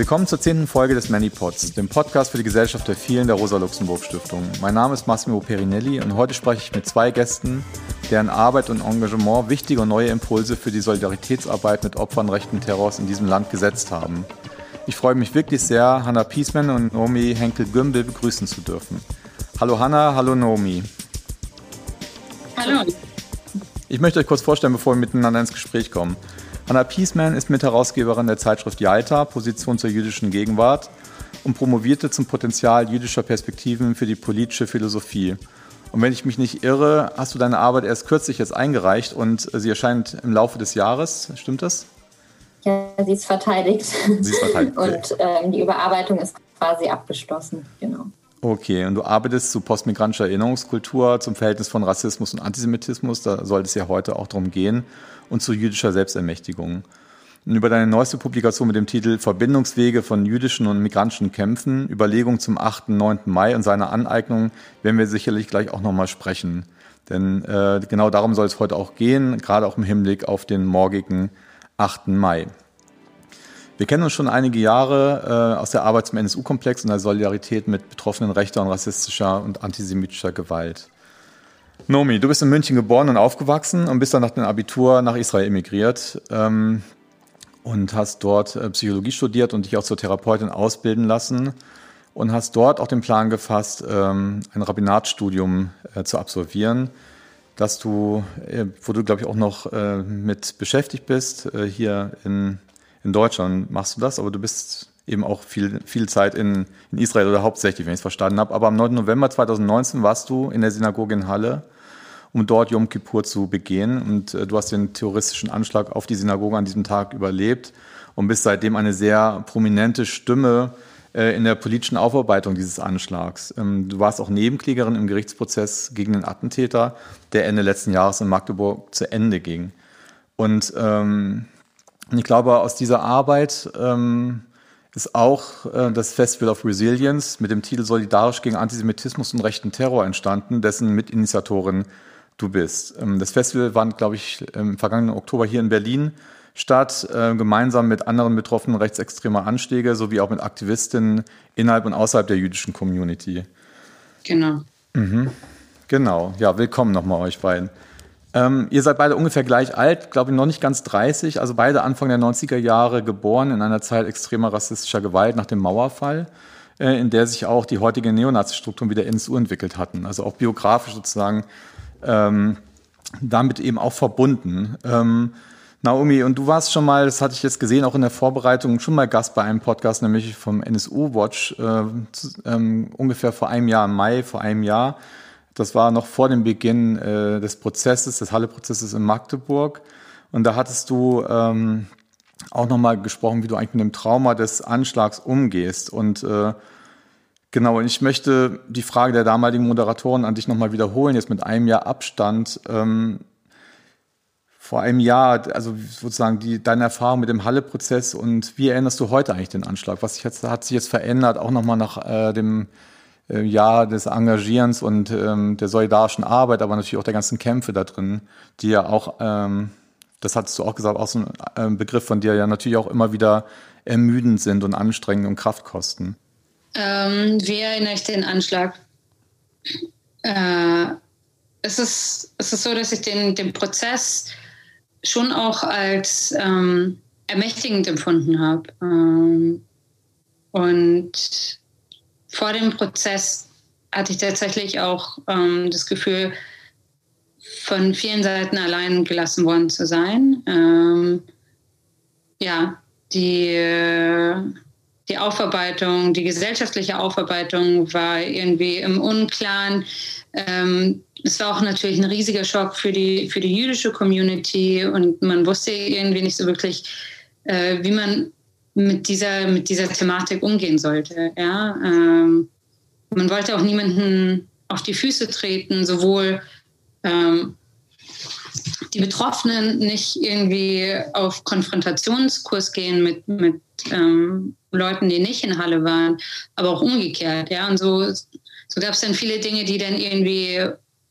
Willkommen zur zehnten Folge des ManyPods, dem Podcast für die Gesellschaft der vielen der Rosa-Luxemburg-Stiftung. Mein Name ist Massimo Perinelli und heute spreche ich mit zwei Gästen, deren Arbeit und Engagement wichtige und neue Impulse für die Solidaritätsarbeit mit Opfern rechten Terrors in diesem Land gesetzt haben. Ich freue mich wirklich sehr, Hannah Piesman und Naomi Henkel-Gümbel begrüßen zu dürfen. Hallo Hannah, hallo Naomi. Hallo. Ich möchte euch kurz vorstellen, bevor wir miteinander ins Gespräch kommen. Hannah Piesman ist Mitherausgeberin der Zeitschrift Jalta, Position zur jüdischen Gegenwart und promovierte zum Potenzial jüdischer Perspektiven für die politische Philosophie. Und wenn ich mich nicht irre, hast du deine Arbeit erst kürzlich jetzt eingereicht und sie erscheint im Laufe des Jahres. Stimmt das? Ja, sie ist verteidigt. Sie ist verteidigt. und ähm, die Überarbeitung ist quasi abgeschlossen. Genau. Okay, und du arbeitest zu postmigrantischer Erinnerungskultur, zum Verhältnis von Rassismus und Antisemitismus, da soll es ja heute auch darum gehen und zu jüdischer Selbstermächtigung. Und über deine neueste Publikation mit dem Titel Verbindungswege von jüdischen und migrantischen Kämpfen, Überlegung zum 8. und 9. Mai und seiner Aneignung werden wir sicherlich gleich auch nochmal sprechen. Denn äh, genau darum soll es heute auch gehen, gerade auch im Hinblick auf den morgigen 8. Mai. Wir kennen uns schon einige Jahre äh, aus der Arbeit zum NSU-Komplex und der Solidarität mit Betroffenen rechter und rassistischer und antisemitischer Gewalt. Nomi, du bist in München geboren und aufgewachsen und bist dann nach dem Abitur nach Israel emigriert ähm, und hast dort äh, Psychologie studiert und dich auch zur Therapeutin ausbilden lassen und hast dort auch den Plan gefasst, ähm, ein Rabbinatstudium äh, zu absolvieren, dass du, äh, wo du glaube ich auch noch äh, mit beschäftigt bist, äh, hier in, in Deutschland. Machst du das, aber du bist eben auch viel, viel Zeit in, in Israel oder hauptsächlich, wenn ich es verstanden habe. Aber am 9. November 2019 warst du in der Synagoge in Halle, um dort Yom Kippur zu begehen. Und äh, du hast den terroristischen Anschlag auf die Synagoge an diesem Tag überlebt und bist seitdem eine sehr prominente Stimme äh, in der politischen Aufarbeitung dieses Anschlags. Ähm, du warst auch Nebenklägerin im Gerichtsprozess gegen den Attentäter, der Ende letzten Jahres in Magdeburg zu Ende ging. Und ähm, ich glaube, aus dieser Arbeit ähm, ist auch äh, das Festival of Resilience mit dem Titel Solidarisch gegen Antisemitismus und rechten Terror entstanden, dessen Mitinitiatorin du bist. Ähm, das Festival fand, glaube ich, im vergangenen Oktober hier in Berlin statt, äh, gemeinsam mit anderen Betroffenen rechtsextremer Anschläge sowie auch mit Aktivistinnen innerhalb und außerhalb der jüdischen Community. Genau. Mhm. Genau, ja, willkommen nochmal euch beiden. Ähm, ihr seid beide ungefähr gleich alt, glaube ich noch nicht ganz 30, also beide Anfang der 90er Jahre geboren in einer Zeit extremer rassistischer Gewalt nach dem Mauerfall, äh, in der sich auch die heutige Neonazi-Strukturen wieder ins U entwickelt hatten. Also auch biografisch sozusagen ähm, damit eben auch verbunden. Ähm, Naomi, und du warst schon mal, das hatte ich jetzt gesehen, auch in der Vorbereitung, schon mal Gast bei einem Podcast, nämlich vom NSU Watch, äh, ähm, ungefähr vor einem Jahr, im Mai vor einem Jahr. Das war noch vor dem Beginn äh, des Prozesses, des Halle-Prozesses in Magdeburg. Und da hattest du ähm, auch nochmal gesprochen, wie du eigentlich mit dem Trauma des Anschlags umgehst. Und äh, genau, und ich möchte die Frage der damaligen Moderatoren an dich nochmal wiederholen, jetzt mit einem Jahr Abstand. Ähm, vor einem Jahr, also sozusagen die, deine Erfahrung mit dem Halle-Prozess und wie erinnerst du heute eigentlich den Anschlag? Was sich jetzt, hat sich jetzt verändert, auch nochmal nach äh, dem äh, Jahr des Engagierens und ähm, der solidarischen Arbeit, aber natürlich auch der ganzen Kämpfe da drin, die ja auch, ähm, das hattest du auch gesagt, auch so ein äh, Begriff von dir, ja natürlich auch immer wieder ermüdend sind und anstrengend und Kraft kosten. Ähm, wie erinnere ich den Anschlag? Äh, es, ist, es ist so, dass ich den, den Prozess schon auch als ähm, ermächtigend empfunden habe. Ähm, und vor dem Prozess hatte ich tatsächlich auch ähm, das Gefühl, von vielen Seiten allein gelassen worden zu sein. Ähm, ja, die, die Aufarbeitung, die gesellschaftliche Aufarbeitung war irgendwie im Unklaren. Ähm, es war auch natürlich ein riesiger Schock für die, für die jüdische Community und man wusste irgendwie nicht so wirklich, äh, wie man mit dieser, mit dieser Thematik umgehen sollte. Ja? Ähm, man wollte auch niemanden auf die Füße treten, sowohl ähm, die Betroffenen nicht irgendwie auf Konfrontationskurs gehen mit, mit ähm, Leuten, die nicht in Halle waren, aber auch umgekehrt. Ja? Und so, so gab es dann viele Dinge, die dann irgendwie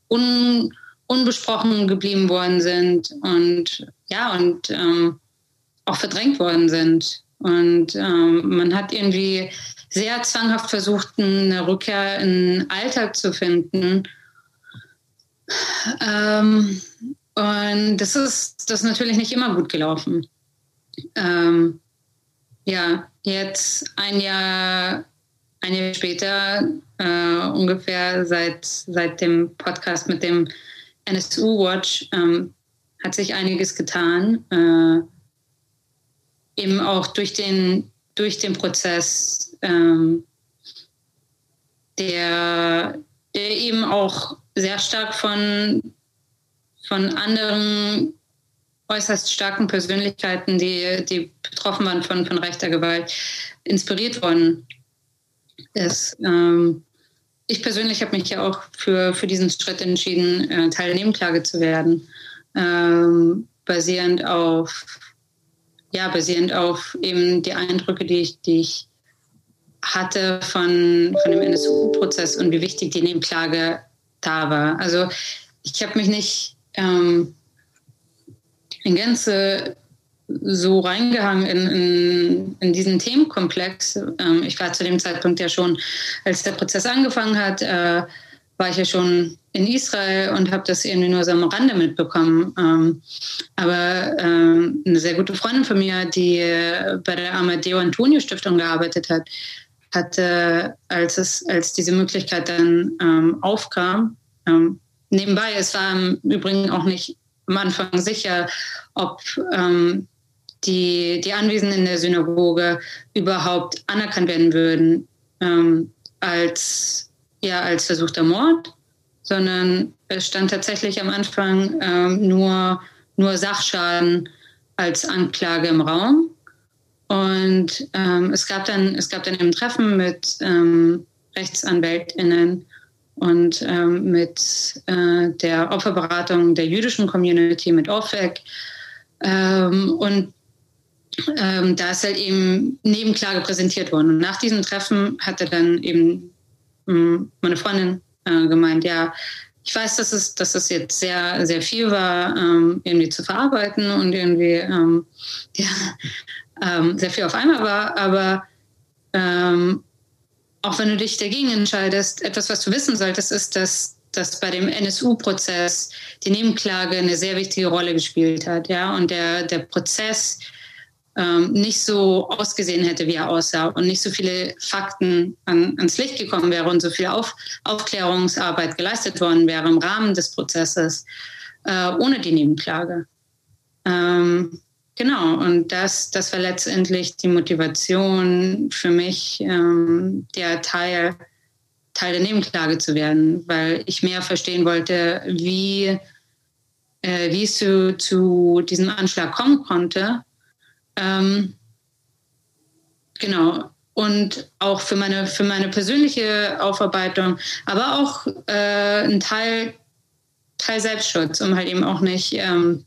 un, unbesprochen geblieben worden sind und ja, und ähm, auch verdrängt worden sind. Und ähm, man hat irgendwie sehr zwanghaft versucht, eine Rückkehr in den Alltag zu finden. Ähm, und das ist, das ist natürlich nicht immer gut gelaufen. Ähm, ja, jetzt ein Jahr, ein Jahr später, äh, ungefähr seit, seit dem Podcast mit dem NSU Watch, ähm, hat sich einiges getan. Äh, eben auch durch den, durch den Prozess, ähm, der, der eben auch sehr stark von, von anderen äußerst starken Persönlichkeiten, die, die betroffen waren von, von rechter Gewalt, inspiriert worden ist. Ähm, ich persönlich habe mich ja auch für, für diesen Schritt entschieden, äh, Teil der Nebenklage zu werden, ähm, basierend auf ja, basierend auf eben die Eindrücke, die ich, die ich hatte von, von dem NSU-Prozess und wie wichtig die Nebenklage da war. Also ich habe mich nicht ähm, in Gänze so reingehangen in, in, in diesen Themenkomplex. Ähm, ich war zu dem Zeitpunkt ja schon, als der Prozess angefangen hat, äh, war ich ja schon in Israel und habe das irgendwie nur so am Rande mitbekommen. Ähm, aber ähm, eine sehr gute Freundin von mir, die bei der Amadeo Antonio Stiftung gearbeitet hat, hatte, als es, als diese Möglichkeit dann ähm, aufkam, ähm, nebenbei, es war im Übrigen auch nicht am Anfang sicher, ob ähm, die, die Anwesenden in der Synagoge überhaupt anerkannt werden würden ähm, als, ja, als versuchter Mord, sondern es stand tatsächlich am Anfang ähm, nur, nur Sachschaden als Anklage im Raum. Und ähm, es, gab dann, es gab dann eben Treffen mit ähm, RechtsanwältInnen und ähm, mit äh, der Opferberatung der jüdischen Community, mit OFEC. Ähm, und ähm, da ist halt eben Nebenklage präsentiert worden. Und nach diesem Treffen hatte dann eben meine Freundin äh, gemeint, ja, ich weiß, dass es, dass es jetzt sehr, sehr viel war, ähm, irgendwie zu verarbeiten und irgendwie ähm, ja, ähm, sehr viel auf einmal war, aber ähm, auch wenn du dich dagegen entscheidest, etwas, was du wissen solltest, ist, dass, dass bei dem NSU-Prozess die Nebenklage eine sehr wichtige Rolle gespielt hat. Ja? Und der, der Prozess ähm, nicht so ausgesehen hätte, wie er aussah und nicht so viele Fakten an, ans Licht gekommen wäre und so viel Auf, Aufklärungsarbeit geleistet worden wäre im Rahmen des Prozesses äh, ohne die Nebenklage. Ähm, genau, und das, das war letztendlich die Motivation für mich, ähm, der Teil, Teil der Nebenklage zu werden, weil ich mehr verstehen wollte, wie, äh, wie es zu, zu diesem Anschlag kommen konnte ähm, genau. Und auch für meine, für meine persönliche Aufarbeitung, aber auch äh, ein Teil, Teil Selbstschutz, um halt eben auch nicht ähm,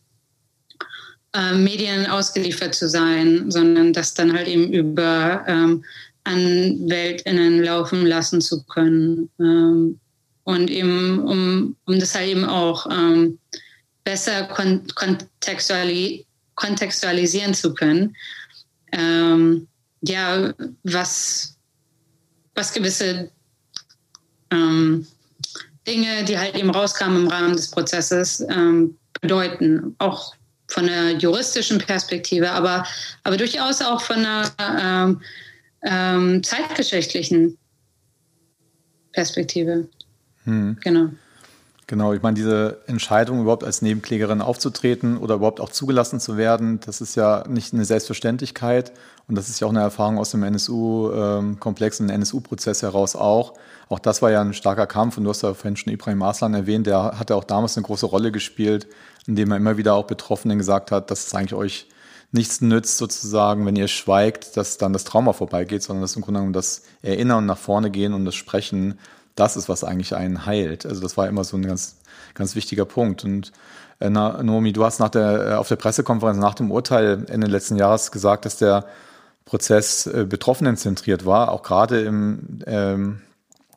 äh, Medien ausgeliefert zu sein, sondern das dann halt eben über ähm, AnwältInnen laufen lassen zu können. Ähm, und eben, um, um das halt eben auch ähm, besser kon kontextuali kontextualisieren zu können. Ähm, ja, was, was gewisse ähm, Dinge, die halt eben rauskamen im Rahmen des Prozesses, ähm, bedeuten. Auch von der juristischen Perspektive, aber, aber durchaus auch von einer ähm, ähm, zeitgeschichtlichen Perspektive. Hm. Genau. Genau, ich meine, diese Entscheidung, überhaupt als Nebenklägerin aufzutreten oder überhaupt auch zugelassen zu werden, das ist ja nicht eine Selbstverständlichkeit. Und das ist ja auch eine Erfahrung aus dem NSU-Komplex und NSU-Prozess heraus auch. Auch das war ja ein starker Kampf. Und du hast ja vorhin schon Ibrahim Aslan erwähnt, der hatte auch damals eine große Rolle gespielt, indem er immer wieder auch Betroffenen gesagt hat, dass es eigentlich euch nichts nützt, sozusagen, wenn ihr schweigt, dass dann das Trauma vorbeigeht, sondern dass im Grunde genommen das Erinnern nach vorne gehen und das Sprechen das ist, was eigentlich einen heilt. Also das war immer so ein ganz, ganz wichtiger Punkt. Und äh, Naomi, du hast nach der, äh, auf der Pressekonferenz nach dem Urteil Ende letzten Jahres gesagt, dass der Prozess äh, Betroffenen zentriert war, auch gerade im, ähm,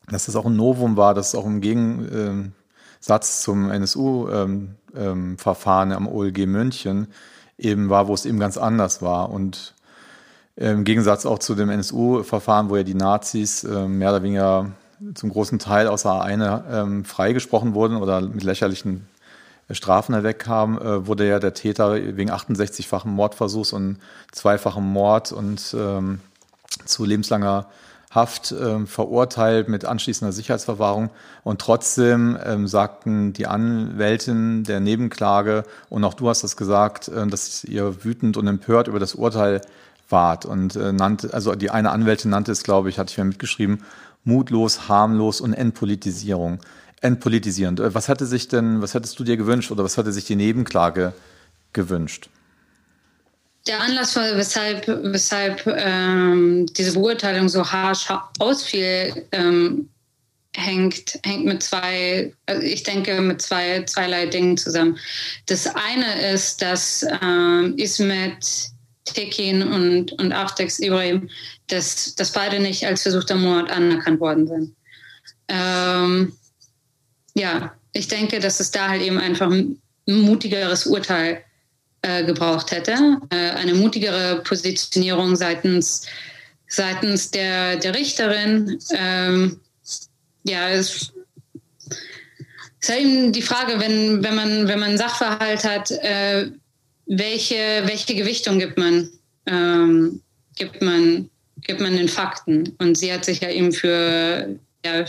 dass das auch ein Novum war, dass es auch im Gegensatz zum NSU-Verfahren ähm, ähm, am OLG München eben war, wo es eben ganz anders war. Und Im Gegensatz auch zu dem NSU-Verfahren, wo ja die Nazis äh, mehr oder weniger zum großen Teil außer eine ähm, freigesprochen wurden oder mit lächerlichen Strafen hinwegkamen, äh, wurde ja der Täter wegen 68-fachen Mordversuchs und zweifachem Mord und ähm, zu lebenslanger Haft ähm, verurteilt mit anschließender Sicherheitsverwahrung. Und trotzdem ähm, sagten die Anwältin der Nebenklage, und auch du hast das gesagt, äh, dass ihr wütend und empört über das Urteil wart. Und äh, nannte, also die eine Anwältin nannte es, glaube ich, hatte ich mir mitgeschrieben, mutlos, harmlos und Entpolitisierung. Entpolitisierend. Äh, was hatte sich denn, was hättest du dir gewünscht oder was hatte sich die Nebenklage gewünscht? der Anlass, weshalb, weshalb ähm, diese Beurteilung so harsch ausfiel, ähm, hängt, hängt mit zwei, also ich denke, mit zwei, zweierlei Dingen zusammen. Das eine ist, dass ähm, Ismet Tekin und, und Aftex Ibrahim, dass, dass beide nicht als versuchter Mord anerkannt worden sind. Ähm, ja, ich denke, dass es da halt eben einfach ein mutigeres Urteil äh, gebraucht hätte. Äh, eine mutigere Positionierung seitens, seitens der, der Richterin. Ähm, ja, es ist halt eben die Frage, wenn, wenn, man, wenn man Sachverhalt hat, äh, welche, welche Gewichtung gibt man, ähm, gibt, man, gibt man den Fakten? Und sie hat sich ja eben für, ja,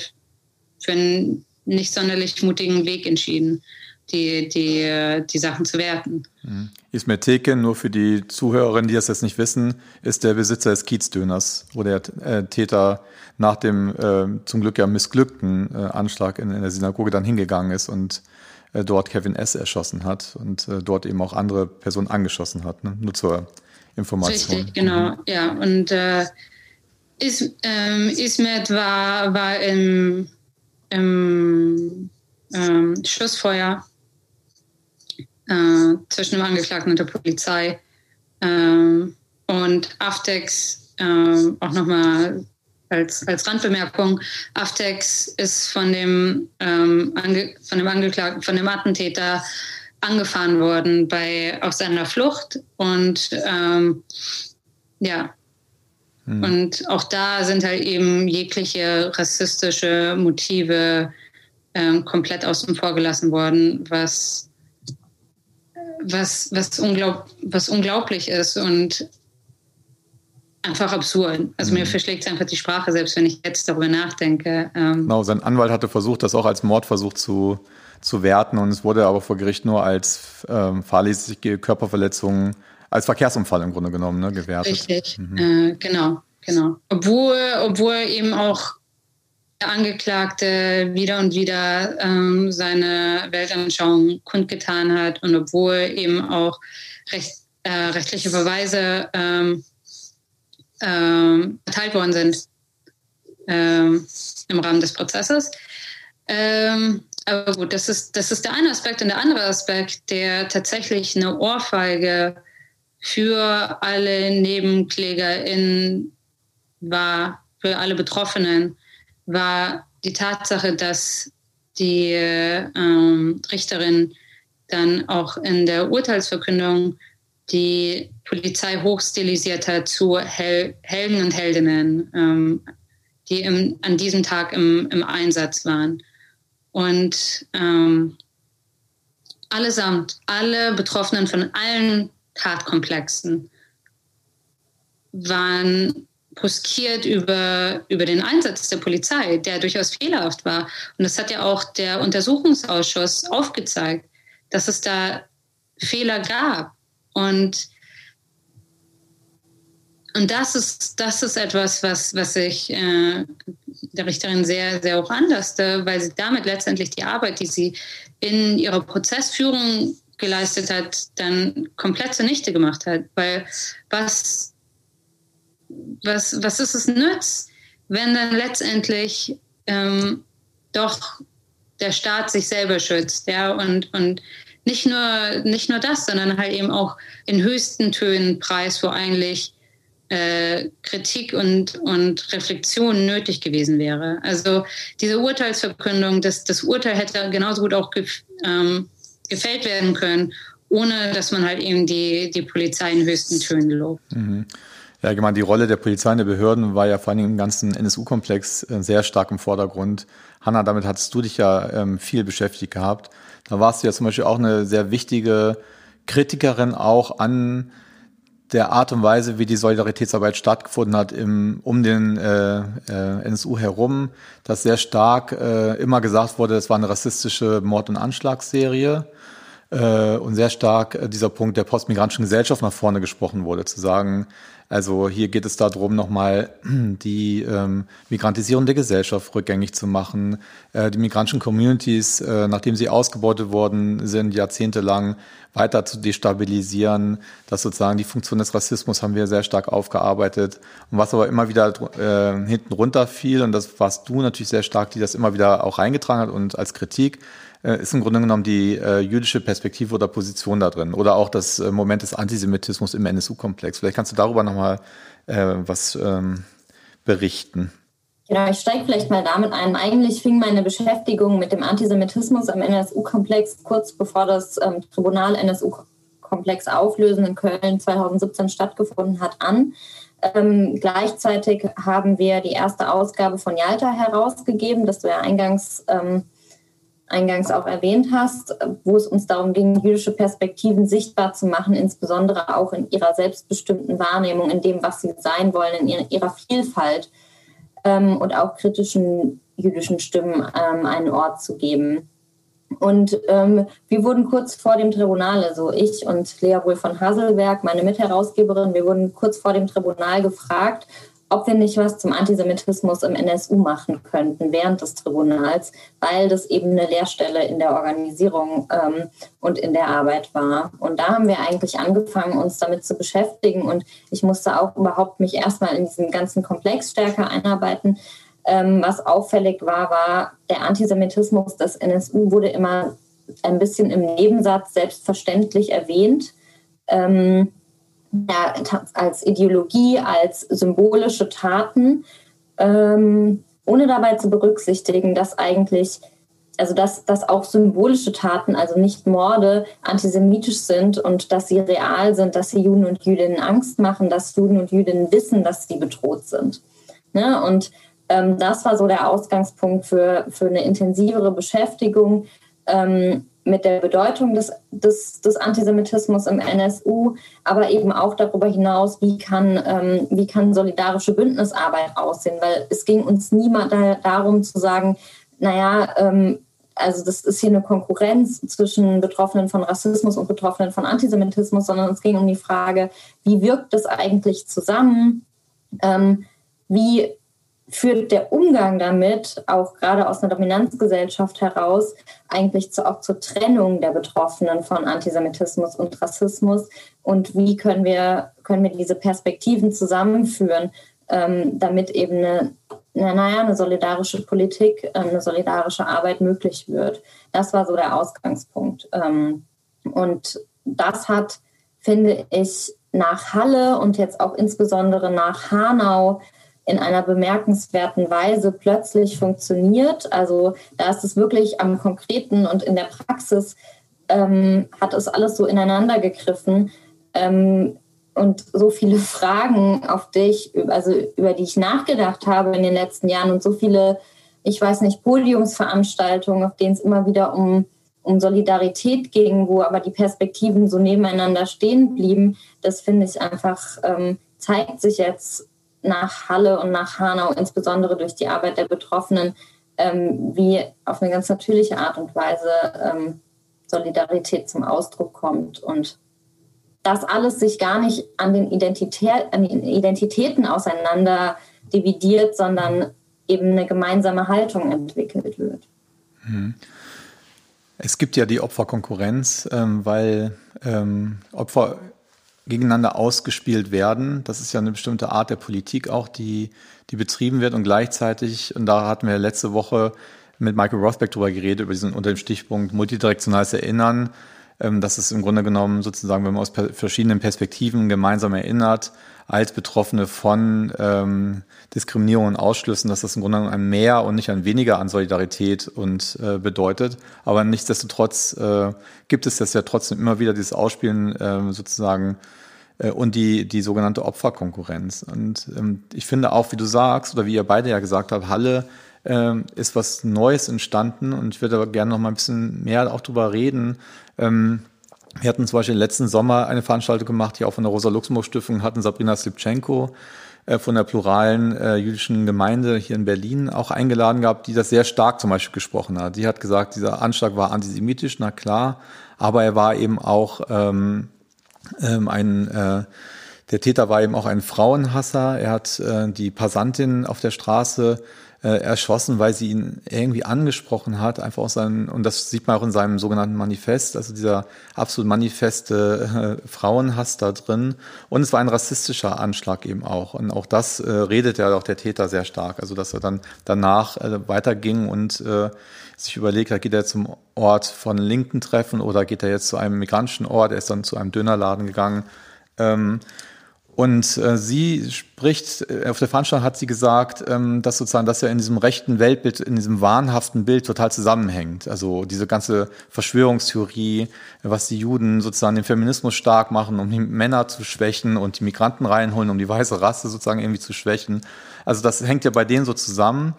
für einen nicht sonderlich mutigen Weg entschieden die, die, die Sachen zu werten. Mhm. Ismet Teken, nur für die Zuhörerinnen, die das jetzt nicht wissen, ist der Besitzer des Kiezdöners, wo der äh, Täter nach dem äh, zum Glück ja missglückten äh, Anschlag in, in, der Synagoge dann hingegangen ist und dort Kevin S. erschossen hat und äh, dort eben auch andere Personen angeschossen hat. Ne? Nur zur Information. Richtig, genau, mhm. ja. Und äh, Is, ähm, Ismet war, war im, im ähm, Schussfeuer äh, zwischen dem Angeklagten und der Polizei. Ähm, und Aftex, äh, auch nochmal als, als Randbemerkung, Aftex ist von dem, ähm, Ange von dem Angeklagten, von dem Attentäter angefahren worden bei, auf seiner Flucht. Und ähm, ja, hm. und auch da sind halt eben jegliche rassistische Motive ähm, komplett außen vor gelassen worden, was was, was, unglaub, was unglaublich ist und einfach absurd. Also mhm. mir verschlägt es einfach die Sprache, selbst wenn ich jetzt darüber nachdenke. Ähm genau, sein Anwalt hatte versucht, das auch als Mordversuch zu, zu werten und es wurde aber vor Gericht nur als ähm, fahrlässige Körperverletzung, als Verkehrsunfall im Grunde genommen ne, gewertet. Richtig, mhm. äh, genau, genau. Obwohl, obwohl eben auch der Angeklagte wieder und wieder ähm, seine Weltanschauung kundgetan hat und obwohl eben auch recht, äh, rechtliche Verweise ähm, ähm, erteilt worden sind ähm, im Rahmen des Prozesses. Ähm, aber gut, das ist, das ist der eine Aspekt. Und der andere Aspekt, der tatsächlich eine Ohrfeige für alle NebenklägerInnen war, für alle Betroffenen, war die Tatsache, dass die ähm, Richterin dann auch in der Urteilsverkündung die Polizei hochstilisiert hat zu Hel Helden und Heldinnen, ähm, die im, an diesem Tag im, im Einsatz waren. Und ähm, allesamt, alle Betroffenen von allen Tatkomplexen waren bruskiert über, über den Einsatz der Polizei, der durchaus fehlerhaft war. Und das hat ja auch der Untersuchungsausschuss aufgezeigt, dass es da Fehler gab. Und, und das, ist, das ist etwas, was, was ich äh, der Richterin sehr, sehr hoch anlasste, weil sie damit letztendlich die Arbeit, die sie in ihrer Prozessführung geleistet hat, dann komplett zunichte gemacht hat. Weil was was, was ist es nützt, wenn dann letztendlich ähm, doch der Staat sich selber schützt, ja, und, und nicht nur, nicht nur das, sondern halt eben auch in höchsten Tönen Preis, wo eigentlich äh, Kritik und, und Reflexion nötig gewesen wäre. Also diese Urteilsverkündung, das, das Urteil hätte genauso gut auch gef, ähm, gefällt werden können, ohne dass man halt eben die, die Polizei in höchsten Tönen lobt. Mhm. Ja, ich meine, die Rolle der Polizei und der Behörden war ja vor allem im ganzen NSU-Komplex äh, sehr stark im Vordergrund. Hanna, damit hattest du dich ja ähm, viel beschäftigt gehabt. Da warst du ja zum Beispiel auch eine sehr wichtige Kritikerin auch an der Art und Weise, wie die Solidaritätsarbeit stattgefunden hat im, um den äh, äh, NSU herum, dass sehr stark äh, immer gesagt wurde, es war eine rassistische Mord- und Anschlagsserie äh, und sehr stark äh, dieser Punkt der postmigrantischen Gesellschaft nach vorne gesprochen wurde, zu sagen, also hier geht es darum, nochmal die ähm, Migrantisierung der Gesellschaft rückgängig zu machen, äh, die migrantischen Communities, äh, nachdem sie ausgebeutet worden sind, jahrzehntelang weiter zu destabilisieren. Das sozusagen die Funktion des Rassismus haben wir sehr stark aufgearbeitet. Und was aber immer wieder äh, hinten runter fiel, und das warst du natürlich sehr stark, die das immer wieder auch reingetragen hat und als Kritik, ist im Grunde genommen die äh, jüdische Perspektive oder Position da drin. Oder auch das äh, Moment des Antisemitismus im NSU-Komplex. Vielleicht kannst du darüber nochmal äh, was ähm, berichten. Genau, ich steige vielleicht mal damit ein. Eigentlich fing meine Beschäftigung mit dem Antisemitismus am NSU-Komplex kurz bevor das ähm, Tribunal NSU-Komplex Auflösen in Köln 2017 stattgefunden hat an. Ähm, gleichzeitig haben wir die erste Ausgabe von Yalta herausgegeben, das du ja eingangs ähm, eingangs auch erwähnt hast, wo es uns darum ging, jüdische Perspektiven sichtbar zu machen, insbesondere auch in ihrer selbstbestimmten Wahrnehmung, in dem, was sie sein wollen, in ihrer Vielfalt ähm, und auch kritischen jüdischen Stimmen ähm, einen Ort zu geben. Und ähm, wir wurden kurz vor dem Tribunal, also ich und Lea Wohl von Haselberg, meine Mitherausgeberin, wir wurden kurz vor dem Tribunal gefragt, ob wir nicht was zum Antisemitismus im NSU machen könnten während des Tribunals, weil das eben eine Leerstelle in der Organisierung ähm, und in der Arbeit war. Und da haben wir eigentlich angefangen, uns damit zu beschäftigen. Und ich musste auch überhaupt mich erstmal in diesen ganzen Komplex stärker einarbeiten. Ähm, was auffällig war, war, der Antisemitismus des NSU wurde immer ein bisschen im Nebensatz selbstverständlich erwähnt. Ähm, ja, als Ideologie, als symbolische Taten, ähm, ohne dabei zu berücksichtigen, dass eigentlich, also dass, dass auch symbolische Taten, also nicht Morde, antisemitisch sind und dass sie real sind, dass sie Juden und Jüdinnen Angst machen, dass Juden und Jüdinnen wissen, dass sie bedroht sind. Ne? Und ähm, das war so der Ausgangspunkt für, für eine intensivere Beschäftigung. Ähm, mit der Bedeutung des, des, des, Antisemitismus im NSU, aber eben auch darüber hinaus, wie kann, ähm, wie kann solidarische Bündnisarbeit aussehen, weil es ging uns niemand da, darum zu sagen, naja, ähm, also das ist hier eine Konkurrenz zwischen Betroffenen von Rassismus und Betroffenen von Antisemitismus, sondern es ging um die Frage, wie wirkt das eigentlich zusammen? Ähm, wie führt der Umgang damit, auch gerade aus einer Dominanzgesellschaft heraus, eigentlich zu, auch zur Trennung der Betroffenen von Antisemitismus und Rassismus? Und wie können wir, können wir diese Perspektiven zusammenführen, ähm, damit eben eine, eine, naja, eine solidarische Politik, äh, eine solidarische Arbeit möglich wird? Das war so der Ausgangspunkt. Ähm, und das hat, finde ich, nach Halle und jetzt auch insbesondere nach Hanau in einer bemerkenswerten Weise plötzlich funktioniert. Also da ist es wirklich am Konkreten und in der Praxis ähm, hat es alles so ineinander gegriffen. Ähm, und so viele Fragen, auf die ich, also über die ich nachgedacht habe in den letzten Jahren und so viele, ich weiß nicht, Podiumsveranstaltungen, auf denen es immer wieder um, um Solidarität ging, wo aber die Perspektiven so nebeneinander stehen blieben, das finde ich einfach, ähm, zeigt sich jetzt nach Halle und nach Hanau, insbesondere durch die Arbeit der Betroffenen, ähm, wie auf eine ganz natürliche Art und Weise ähm, Solidarität zum Ausdruck kommt. Und das alles sich gar nicht an den, Identität, an den Identitäten auseinander dividiert, sondern eben eine gemeinsame Haltung entwickelt wird. Mhm. Es gibt ja die Opferkonkurrenz, ähm, weil ähm, Opfer gegeneinander ausgespielt werden. Das ist ja eine bestimmte Art der Politik auch, die, die betrieben wird und gleichzeitig, und da hatten wir letzte Woche mit Michael Rothbeck drüber geredet, über diesen unter dem Stichpunkt multidirektionales Erinnern, ähm, dass es im Grunde genommen sozusagen, wenn man aus verschiedenen Perspektiven gemeinsam erinnert, als Betroffene von ähm, Diskriminierung und Ausschlüssen, dass das im Grunde ein Mehr und nicht ein Weniger an Solidarität und äh, bedeutet. Aber nichtsdestotrotz äh, gibt es das ja trotzdem immer wieder, dieses Ausspielen äh, sozusagen äh, und die, die sogenannte Opferkonkurrenz. Und ähm, ich finde auch, wie du sagst, oder wie ihr beide ja gesagt habt, Halle ähm, ist was Neues entstanden und ich würde aber gerne noch mal ein bisschen mehr auch drüber reden. Ähm, wir hatten zum Beispiel letzten Sommer eine Veranstaltung gemacht, hier auch von der Rosa-Luxemburg-Stiftung, hatten Sabrina Slipchenko äh, von der pluralen äh, jüdischen Gemeinde hier in Berlin auch eingeladen gehabt, die das sehr stark zum Beispiel gesprochen hat. Die hat gesagt, dieser Anschlag war antisemitisch, na klar, aber er war eben auch ähm, ähm, ein äh, der Täter war eben auch ein Frauenhasser. Er hat äh, die Passantin auf der Straße äh, erschossen, weil sie ihn irgendwie angesprochen hat, einfach aus seinem, und das sieht man auch in seinem sogenannten Manifest, also dieser absolut manifeste äh, Frauenhass da drin. Und es war ein rassistischer Anschlag eben auch. Und auch das äh, redet ja auch der Täter sehr stark. Also dass er dann danach äh, weiterging und äh, sich überlegt hat, geht er zum Ort von linken Treffen oder geht er jetzt zu einem migrantischen Ort? Er ist dann zu einem Dönerladen gegangen. Ähm, und äh, sie spricht, äh, auf der Veranstaltung hat sie gesagt, ähm, dass sozusagen das ja in diesem rechten Weltbild, in diesem wahnhaften Bild total zusammenhängt. Also diese ganze Verschwörungstheorie, was die Juden sozusagen den Feminismus stark machen, um die Männer zu schwächen und die Migranten reinholen, um die weiße Rasse sozusagen irgendwie zu schwächen. Also das hängt ja bei denen so zusammen.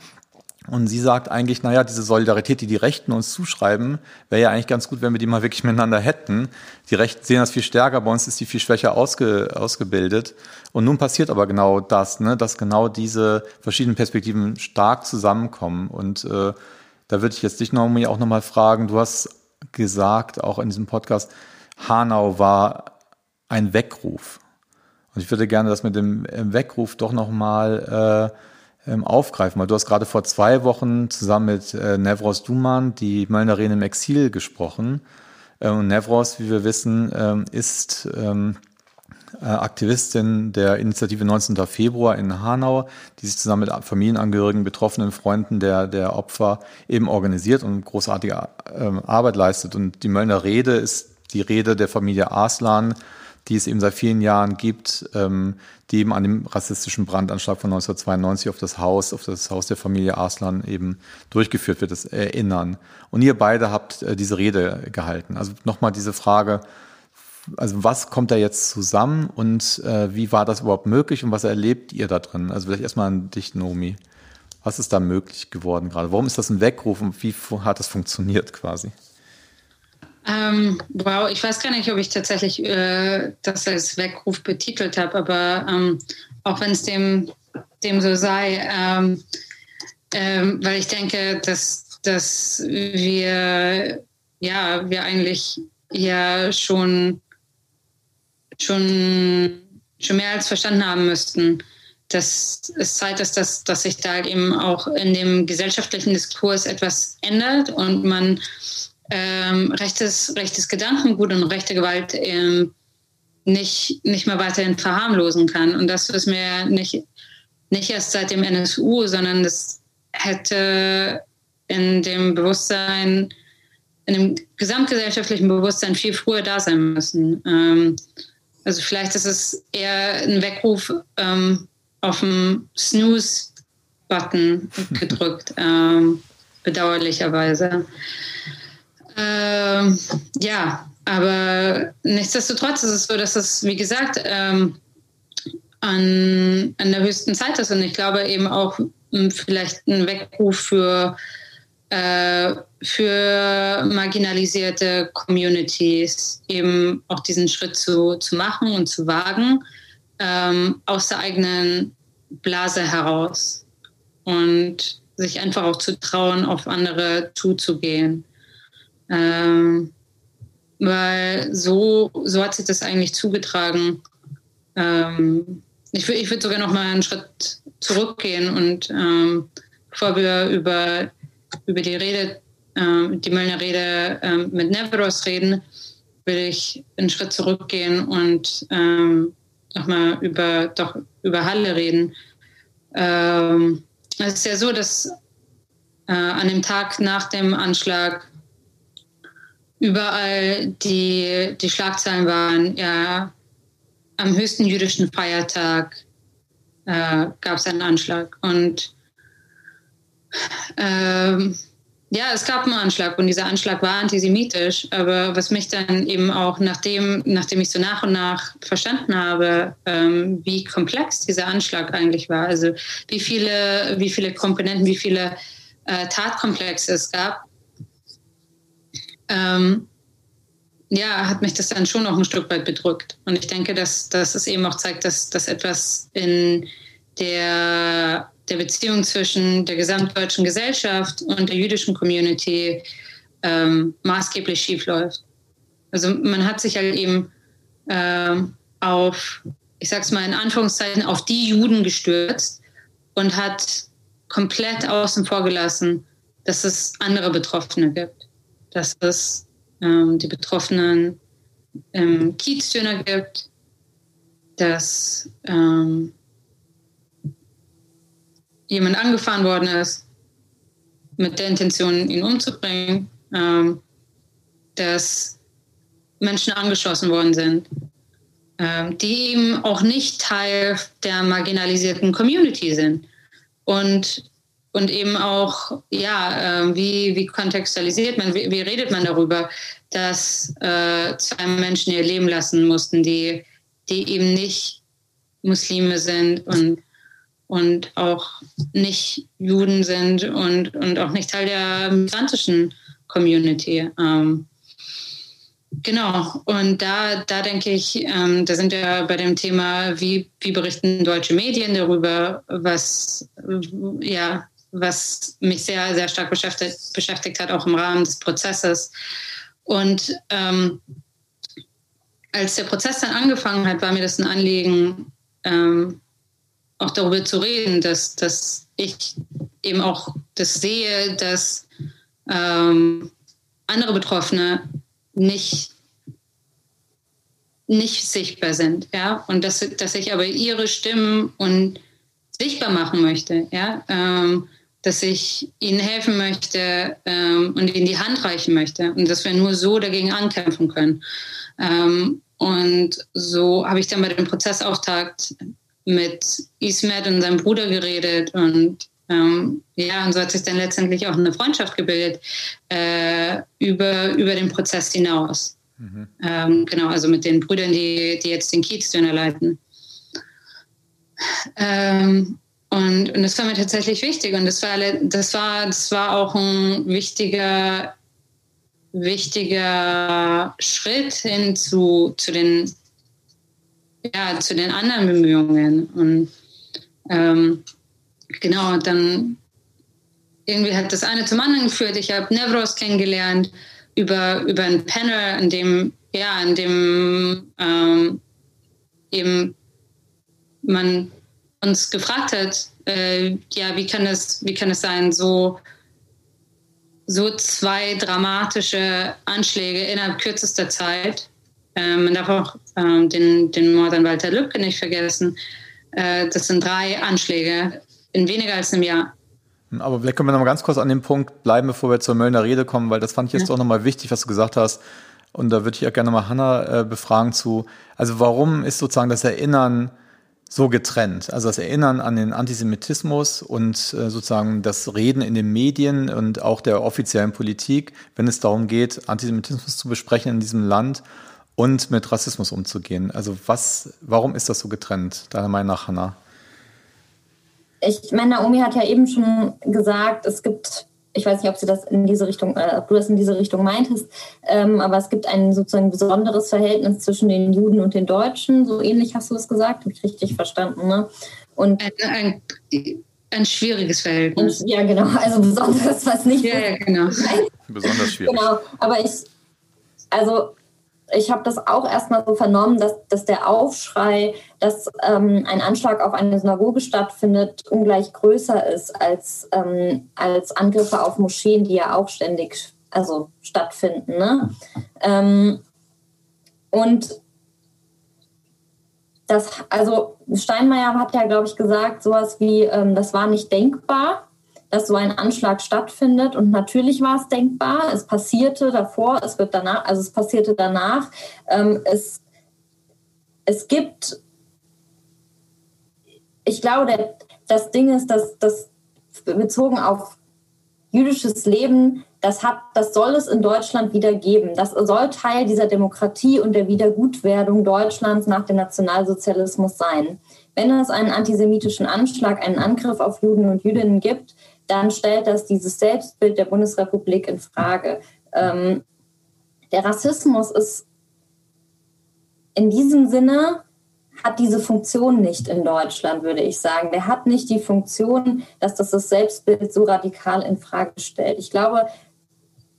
Und sie sagt eigentlich, naja, diese Solidarität, die die Rechten uns zuschreiben, wäre ja eigentlich ganz gut, wenn wir die mal wirklich miteinander hätten. Die Rechten sehen das viel stärker, bei uns ist die viel schwächer ausge, ausgebildet. Und nun passiert aber genau das, ne, dass genau diese verschiedenen Perspektiven stark zusammenkommen. Und äh, da würde ich jetzt dich noch, auch nochmal fragen, du hast gesagt, auch in diesem Podcast, Hanau war ein Weckruf. Und ich würde gerne das mit dem Weckruf doch nochmal... Äh, ähm, aufgreifen, weil du hast gerade vor zwei Wochen zusammen mit äh, Nevros Duman die Möllnerin im Exil gesprochen. Äh, und Nevros, wie wir wissen, ähm, ist ähm, äh, Aktivistin der Initiative 19. Februar in Hanau, die sich zusammen mit Familienangehörigen, betroffenen Freunden der, der Opfer eben organisiert und großartige ähm, Arbeit leistet. Und die Möllner Rede ist die Rede der Familie Arslan, die es eben seit vielen Jahren gibt, ähm, die eben an dem rassistischen Brandanschlag von 1992 auf das Haus, auf das Haus der Familie Arslan eben durchgeführt wird, das Erinnern. Und ihr beide habt äh, diese Rede gehalten. Also nochmal diese Frage, also was kommt da jetzt zusammen und äh, wie war das überhaupt möglich und was erlebt ihr da drin? Also vielleicht erstmal an dich, Nomi. Was ist da möglich geworden gerade? Warum ist das ein Weckruf und wie hat das funktioniert quasi? Ähm, wow, ich weiß gar nicht, ob ich tatsächlich äh, das als Weckruf betitelt habe, aber ähm, auch wenn es dem, dem so sei, ähm, ähm, weil ich denke, dass, dass wir, ja, wir eigentlich ja schon, schon, schon mehr als verstanden haben müssten, dass es Zeit ist, dass, dass sich da eben auch in dem gesellschaftlichen Diskurs etwas ändert und man ähm, rechtes, rechtes Gedankengut und rechte Gewalt ähm, nicht, nicht mehr weiterhin verharmlosen kann. Und das ist mir nicht, nicht erst seit dem NSU, sondern das hätte in dem Bewusstsein, in dem gesamtgesellschaftlichen Bewusstsein viel früher da sein müssen. Ähm, also vielleicht ist es eher ein Weckruf ähm, auf dem Snooze-Button gedrückt, ähm, bedauerlicherweise. Ähm, ja, aber nichtsdestotrotz ist es so, dass es, wie gesagt, ähm, an, an der höchsten Zeit ist. Und ich glaube eben auch hm, vielleicht ein Weckruf für, äh, für marginalisierte Communities, eben auch diesen Schritt zu, zu machen und zu wagen, ähm, aus der eigenen Blase heraus und sich einfach auch zu trauen, auf andere zuzugehen. Ähm, weil so, so hat sich das eigentlich zugetragen. Ähm, ich, ich würde sogar noch mal einen Schritt zurückgehen und ähm, bevor wir über, über die Rede, äh, die Möllner Rede äh, mit Neveros reden, will ich einen Schritt zurückgehen und ähm, nochmal über, doch, über Halle reden. Ähm, es ist ja so, dass äh, an dem Tag nach dem Anschlag überall die, die Schlagzeilen waren, ja, am höchsten jüdischen Feiertag äh, gab es einen Anschlag. Und ähm, ja, es gab einen Anschlag und dieser Anschlag war antisemitisch. Aber was mich dann eben auch, nachdem, nachdem ich so nach und nach verstanden habe, ähm, wie komplex dieser Anschlag eigentlich war, also wie viele, wie viele Komponenten, wie viele äh, Tatkomplexe es gab, ähm, ja, hat mich das dann schon noch ein Stück weit bedrückt. Und ich denke, dass, dass es eben auch zeigt, dass, dass etwas in der der Beziehung zwischen der gesamtdeutschen Gesellschaft und der jüdischen Community ähm, maßgeblich schiefläuft. Also man hat sich halt eben ähm, auf, ich sag's mal in Anführungszeichen, auf die Juden gestürzt und hat komplett außen vor gelassen, dass es andere Betroffene gibt. Dass es ähm, die Betroffenen im Kiezdöner gibt, dass ähm, jemand angefahren worden ist mit der Intention, ihn umzubringen, ähm, dass Menschen angeschossen worden sind, ähm, die eben auch nicht Teil der marginalisierten Community sind. Und, und eben auch, ja, äh, wie, wie kontextualisiert man, wie, wie redet man darüber, dass äh, zwei Menschen ihr Leben lassen mussten, die, die eben nicht Muslime sind und und auch nicht Juden sind und, und auch nicht Teil der migrantischen Community. Ähm, genau, und da, da denke ich, ähm, da sind wir bei dem Thema, wie, wie berichten deutsche Medien darüber, was, ja, was mich sehr, sehr stark beschäftigt, beschäftigt hat, auch im Rahmen des Prozesses. Und ähm, als der Prozess dann angefangen hat, war mir das ein Anliegen, ähm, auch darüber zu reden, dass, dass ich eben auch das sehe, dass ähm, andere Betroffene nicht, nicht sichtbar sind, ja, und dass, dass ich aber ihre Stimmen und sichtbar machen möchte, ja, ähm, dass ich ihnen helfen möchte ähm, und ihnen die Hand reichen möchte und dass wir nur so dagegen ankämpfen können. Ähm, und so habe ich dann bei dem Prozessauftakt mit Ismet und seinem Bruder geredet und ähm, ja, und so hat sich dann letztendlich auch eine Freundschaft gebildet äh, über, über den Prozess hinaus. Mhm. Ähm, genau, also mit den Brüdern, die, die jetzt den Kiezdöner leiten. Ähm, und, und das war mir tatsächlich wichtig und das war, das war, das war auch ein wichtiger, wichtiger Schritt hin zu, zu den ja, zu den anderen Bemühungen. Und ähm, genau, dann irgendwie hat das eine zum anderen geführt. Ich habe Nevros kennengelernt über, über ein Panel, in dem, ja, in dem ähm, eben man uns gefragt hat, äh, ja, wie kann es, wie kann es sein, so, so zwei dramatische Anschläge innerhalb kürzester Zeit ähm, man darf auch ähm, den, den Mord an Walter Lübcke nicht vergessen. Äh, das sind drei Anschläge in weniger als einem Jahr. Aber vielleicht können wir noch mal ganz kurz an dem Punkt bleiben, bevor wir zur Möllner Rede kommen, weil das fand ich jetzt ja. auch noch mal wichtig, was du gesagt hast. Und da würde ich auch gerne mal Hanna äh, befragen zu, also warum ist sozusagen das Erinnern so getrennt? Also das Erinnern an den Antisemitismus und äh, sozusagen das Reden in den Medien und auch der offiziellen Politik, wenn es darum geht, Antisemitismus zu besprechen in diesem Land und mit Rassismus umzugehen. Also was, warum ist das so getrennt, deiner Meinung nach, Hannah? Ich meine, Naomi hat ja eben schon gesagt, es gibt, ich weiß nicht, ob sie das in diese Richtung, äh, ob du das in diese Richtung meintest, ähm, aber es gibt ein sozusagen besonderes Verhältnis zwischen den Juden und den Deutschen. So ähnlich hast du es gesagt, habe ich richtig verstanden, ne? Und ein, ein, ein schwieriges Verhältnis. ja, genau. Also besonders, was nicht. Ja, ja genau. Besonders schwierig. Genau. Aber ich, also ich habe das auch erstmal so vernommen, dass, dass der Aufschrei, dass ähm, ein Anschlag auf eine Synagoge stattfindet, ungleich größer ist als, ähm, als Angriffe auf Moscheen, die ja auch ständig also stattfinden. Ne? Ähm, und das, also Steinmeier hat ja, glaube ich, gesagt, sowas wie, ähm, das war nicht denkbar dass so ein Anschlag stattfindet. Und natürlich war es denkbar. Es passierte davor, es wird danach, also es passierte danach. Ähm, es, es gibt, ich glaube, das Ding ist, dass das bezogen auf jüdisches Leben, das, hat, das soll es in Deutschland wieder geben. Das soll Teil dieser Demokratie und der Wiedergutwerdung Deutschlands nach dem Nationalsozialismus sein. Wenn es einen antisemitischen Anschlag, einen Angriff auf Juden und Jüdinnen gibt, dann stellt das dieses Selbstbild der Bundesrepublik in Frage. Ähm, der Rassismus ist in diesem Sinne hat diese Funktion nicht in Deutschland, würde ich sagen. Der hat nicht die Funktion, dass das das Selbstbild so radikal in Frage stellt. Ich glaube,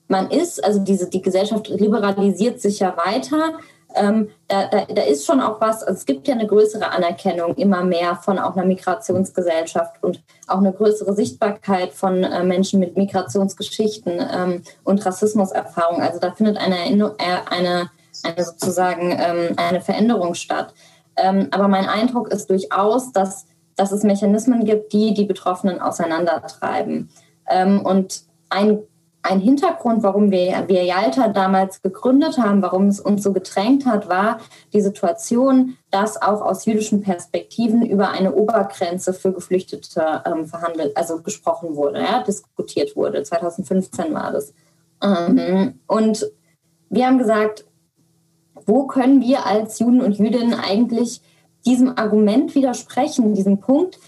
man ist, also diese, die Gesellschaft liberalisiert sich ja weiter. Ähm, da, da, da, ist schon auch was, also es gibt ja eine größere Anerkennung immer mehr von auch einer Migrationsgesellschaft und auch eine größere Sichtbarkeit von äh, Menschen mit Migrationsgeschichten ähm, und Rassismuserfahrung. Also da findet eine, äh, eine eine sozusagen ähm, eine Veränderung statt. Ähm, aber mein Eindruck ist durchaus, dass, dass es Mechanismen gibt, die die Betroffenen auseinandertreiben. Ähm, und ein, ein Hintergrund, warum wir, wir Yalta damals gegründet haben, warum es uns so gedrängt hat, war die Situation, dass auch aus jüdischen Perspektiven über eine Obergrenze für Geflüchtete ähm, verhandelt, also gesprochen wurde, ja, diskutiert wurde. 2015 war das. Ähm, und wir haben gesagt, wo können wir als Juden und Jüdinnen eigentlich diesem Argument widersprechen, diesem Punkt,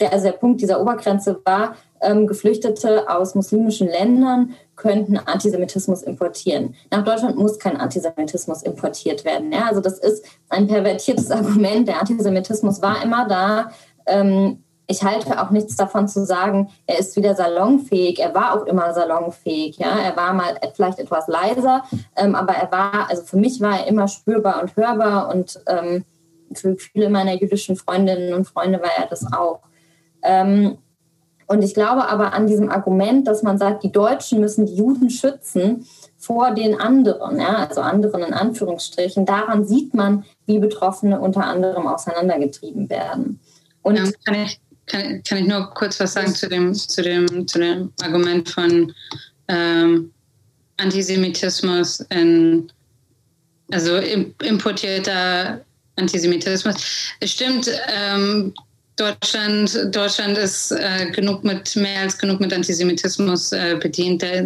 der, also der Punkt dieser Obergrenze war, ähm, Geflüchtete aus muslimischen Ländern könnten Antisemitismus importieren. Nach Deutschland muss kein Antisemitismus importiert werden. Ja? Also das ist ein pervertiertes Argument. Der Antisemitismus war immer da. Ähm, ich halte auch nichts davon zu sagen, er ist wieder salonfähig. Er war auch immer salonfähig. Ja, er war mal vielleicht etwas leiser, ähm, aber er war, also für mich war er immer spürbar und hörbar und ähm, für viele meiner jüdischen Freundinnen und Freunde war er das auch. Ähm, und ich glaube aber an diesem Argument, dass man sagt, die Deutschen müssen die Juden schützen vor den anderen, ja, also anderen in Anführungsstrichen. Daran sieht man, wie Betroffene unter anderem auseinandergetrieben werden. Und ja, kann ich kann, kann ich nur kurz was sagen zu dem, zu dem, zu dem Argument von ähm, Antisemitismus in, also importierter Antisemitismus. Es stimmt, ähm, Deutschland, Deutschland ist äh, genug mit, mehr als genug mit Antisemitismus äh, bedient. Da,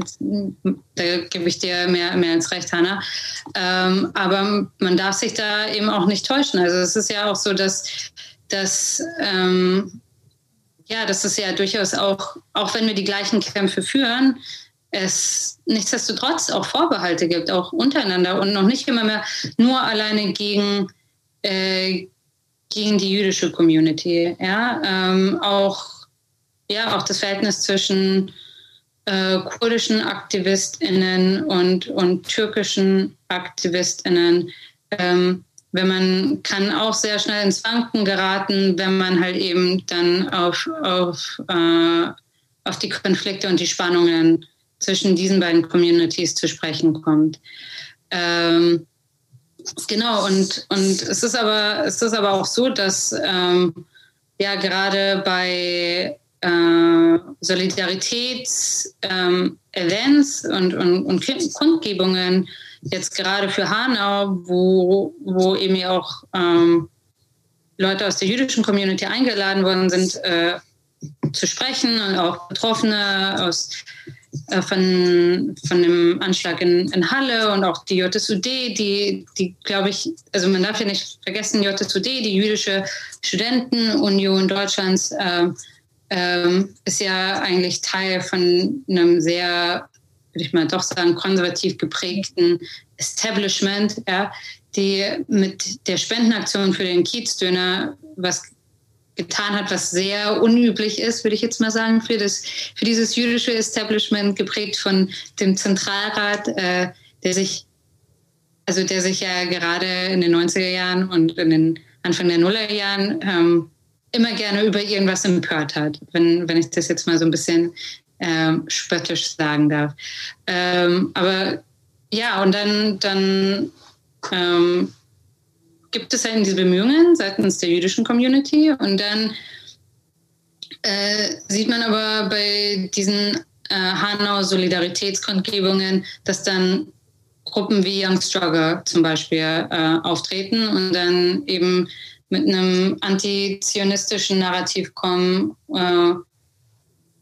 da, gebe ich dir mehr, mehr als recht, Hanna. Ähm, aber man darf sich da eben auch nicht täuschen. Also es ist ja auch so, dass, dass ähm, ja, das ist ja durchaus auch, auch wenn wir die gleichen Kämpfe führen, es nichtsdestotrotz auch Vorbehalte gibt, auch untereinander und noch nicht immer mehr nur alleine gegen, äh, gegen die jüdische Community. Ja, ähm, auch, ja, auch das Verhältnis zwischen äh, kurdischen AktivistInnen und, und türkischen AktivistInnen ähm, wenn man kann auch sehr schnell ins Wanken geraten, wenn man halt eben dann auf, auf, äh, auf die Konflikte und die Spannungen zwischen diesen beiden Communities zu sprechen kommt. Ähm, genau, und, und es, ist aber, es ist aber auch so, dass ähm, ja gerade bei äh, Solidaritäts-Events ähm, und, und, und Kundgebungen jetzt gerade für Hanau, wo, wo eben ja auch ähm, Leute aus der jüdischen Community eingeladen worden sind, äh, zu sprechen und auch Betroffene aus, von, von dem Anschlag in, in Halle und auch die JSUD, die, die glaube ich, also man darf ja nicht vergessen, JSUD, die jüdische Studentenunion Deutschlands, äh, ähm, ist ja eigentlich Teil von einem sehr würde ich mal doch sagen, konservativ geprägten Establishment, ja, die mit der Spendenaktion für den Kiezdöner was getan hat, was sehr unüblich ist, würde ich jetzt mal sagen, für, das, für dieses jüdische Establishment, geprägt von dem Zentralrat, äh, der sich, also der sich ja gerade in den 90er Jahren und in den Anfang der Nullerjahren ähm, immer gerne über irgendwas empört hat, wenn, wenn ich das jetzt mal so ein bisschen ähm, spöttisch sagen darf. Ähm, aber ja, und dann, dann ähm, gibt es halt diese Bemühungen seitens der jüdischen Community und dann äh, sieht man aber bei diesen äh, Hanau-Solidaritätskundgebungen, dass dann Gruppen wie Young Struggle zum Beispiel äh, auftreten und dann eben mit einem antizionistischen Narrativ kommen, äh,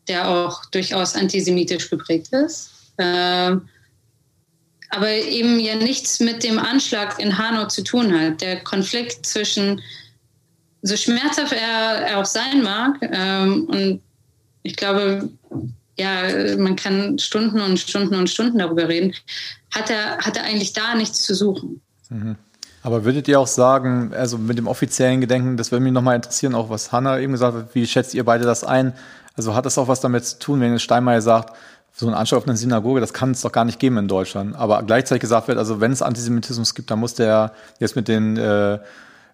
der auch durchaus antisemitisch geprägt ist. Äh, aber eben ja nichts mit dem Anschlag in Hanau zu tun hat. Der Konflikt zwischen, so schmerzhaft er, er auch sein mag, ähm, und ich glaube, ja, man kann Stunden und Stunden und Stunden darüber reden, hat er, hat er eigentlich da nichts zu suchen. Mhm. Aber würdet ihr auch sagen, also mit dem offiziellen Gedenken, das würde mich nochmal interessieren, auch was Hanna eben gesagt hat, wie schätzt ihr beide das ein? Also hat das auch was damit zu tun, wenn Steinmeier sagt, so ein Anschlag auf eine Synagoge, das kann es doch gar nicht geben in Deutschland. Aber gleichzeitig gesagt wird, also wenn es Antisemitismus gibt, dann muss der jetzt mit den äh,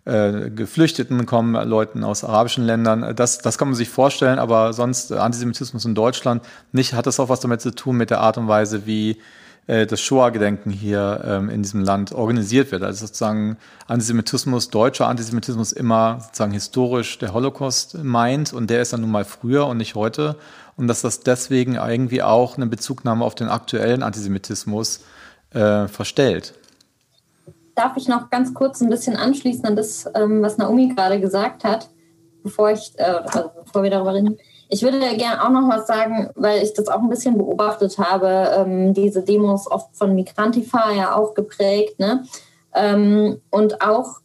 äh, Geflüchteten kommen, Leuten aus arabischen Ländern. Das, das kann man sich vorstellen, aber sonst Antisemitismus in Deutschland nicht. Hat das auch was damit zu tun mit der Art und Weise, wie äh, das Shoah-Gedenken hier ähm, in diesem Land organisiert wird. Also sozusagen Antisemitismus, deutscher Antisemitismus immer sozusagen historisch der Holocaust meint und der ist dann nun mal früher und nicht heute. Und dass das deswegen irgendwie auch eine Bezugnahme auf den aktuellen Antisemitismus äh, verstellt darf ich noch ganz kurz ein bisschen anschließen an das, ähm, was Naomi gerade gesagt hat, bevor, ich, äh, also bevor wir darüber reden. Ich würde gerne auch noch was sagen, weil ich das auch ein bisschen beobachtet habe, ähm, diese Demos oft von Migrantifa ja auch geprägt. Ne? Ähm, und auch,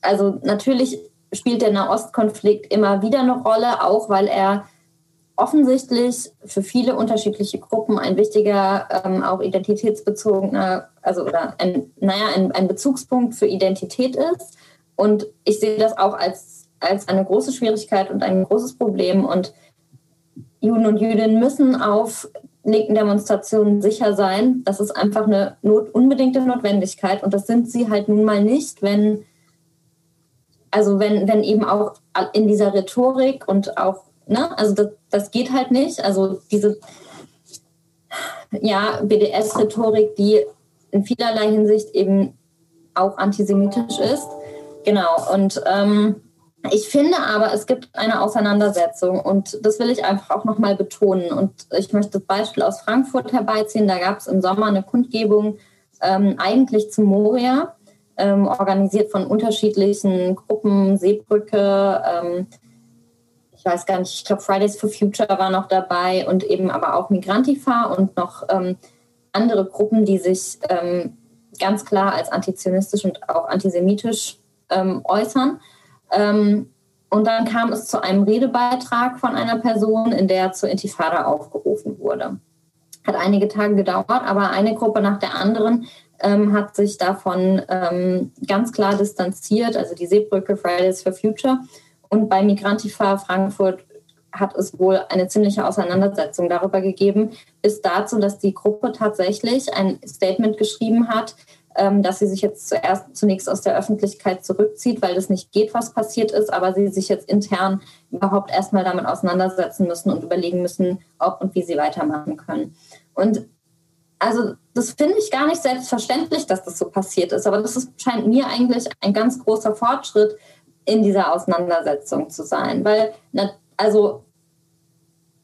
also natürlich spielt der Nahostkonflikt immer wieder eine Rolle, auch weil er offensichtlich für viele unterschiedliche Gruppen ein wichtiger, ähm, auch identitätsbezogener, also oder ein, naja, ein, ein Bezugspunkt für Identität ist. Und ich sehe das auch als, als eine große Schwierigkeit und ein großes Problem. Und Juden und Jüdinnen müssen auf linken Demonstrationen sicher sein. Das ist einfach eine not, unbedingte Notwendigkeit. Und das sind sie halt nun mal nicht, wenn, also wenn, wenn eben auch in dieser Rhetorik und auch ne? Also das, das geht halt nicht. Also diese ja, BDS-Rhetorik, die in vielerlei Hinsicht eben auch antisemitisch ist. Genau. Und ähm, ich finde aber, es gibt eine Auseinandersetzung und das will ich einfach auch nochmal betonen. Und ich möchte das Beispiel aus Frankfurt herbeiziehen. Da gab es im Sommer eine Kundgebung ähm, eigentlich zu Moria, ähm, organisiert von unterschiedlichen Gruppen, Seebrücke, ähm, ich weiß gar nicht, ich glaube Fridays for Future war noch dabei und eben aber auch Migrantifa und noch ähm, andere Gruppen, die sich ähm, ganz klar als antizionistisch und auch antisemitisch ähm, äußern. Ähm, und dann kam es zu einem Redebeitrag von einer Person, in der zur Intifada aufgerufen wurde. Hat einige Tage gedauert, aber eine Gruppe nach der anderen ähm, hat sich davon ähm, ganz klar distanziert, also die Seebrücke Fridays for Future und bei Migrantifa Frankfurt hat es wohl eine ziemliche Auseinandersetzung darüber gegeben, bis dazu, dass die Gruppe tatsächlich ein Statement geschrieben hat, dass sie sich jetzt zuerst zunächst aus der Öffentlichkeit zurückzieht, weil das nicht geht, was passiert ist, aber sie sich jetzt intern überhaupt erstmal damit auseinandersetzen müssen und überlegen müssen, ob und wie sie weitermachen können. Und also das finde ich gar nicht selbstverständlich, dass das so passiert ist, aber das ist, scheint mir eigentlich ein ganz großer Fortschritt, in dieser Auseinandersetzung zu sein. Weil, also,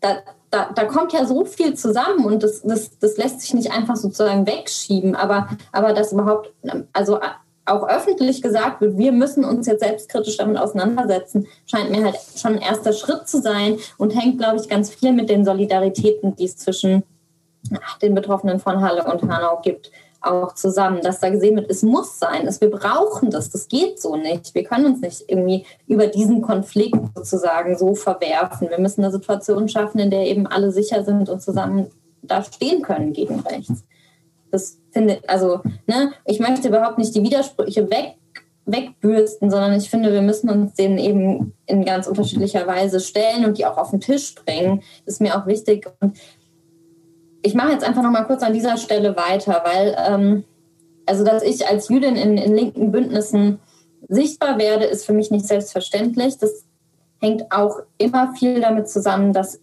da, da, da kommt ja so viel zusammen und das, das, das lässt sich nicht einfach sozusagen wegschieben. Aber, aber dass überhaupt, also auch öffentlich gesagt wird, wir müssen uns jetzt selbstkritisch damit auseinandersetzen, scheint mir halt schon ein erster Schritt zu sein und hängt, glaube ich, ganz viel mit den Solidaritäten, die es zwischen den Betroffenen von Halle und Hanau gibt auch zusammen, dass da gesehen wird, es muss sein, es, wir brauchen das, das geht so nicht. Wir können uns nicht irgendwie über diesen Konflikt sozusagen so verwerfen. Wir müssen eine Situation schaffen, in der eben alle sicher sind und zusammen da stehen können gegen rechts. Das finde also, ne, ich möchte überhaupt nicht die Widersprüche weg, wegbürsten, sondern ich finde, wir müssen uns denen eben in ganz unterschiedlicher Weise stellen und die auch auf den Tisch bringen. Das ist mir auch wichtig. Und ich mache jetzt einfach noch mal kurz an dieser Stelle weiter, weil ähm, also dass ich als Jüdin in, in linken Bündnissen sichtbar werde, ist für mich nicht selbstverständlich. Das hängt auch immer viel damit zusammen, dass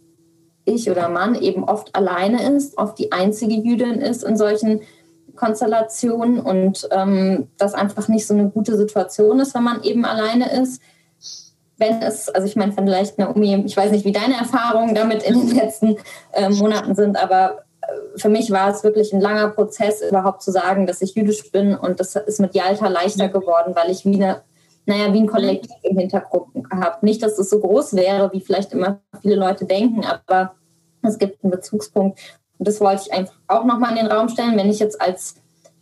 ich oder Mann eben oft alleine ist, oft die einzige Jüdin ist in solchen Konstellationen und ähm, das einfach nicht so eine gute Situation ist, wenn man eben alleine ist. Wenn es, also ich meine, vielleicht Naomi, ich weiß nicht, wie deine Erfahrungen damit in den letzten äh, Monaten sind, aber für mich war es wirklich ein langer Prozess, überhaupt zu sagen, dass ich jüdisch bin. Und das ist mit Jalta leichter geworden, weil ich wie eine, naja, wie ein Kollektiv im Hintergrund habe. Nicht, dass es so groß wäre, wie vielleicht immer viele Leute denken, aber Es gibt einen Bezugspunkt. Und das wollte ich einfach auch nochmal in den Raum stellen. Wenn ich jetzt als,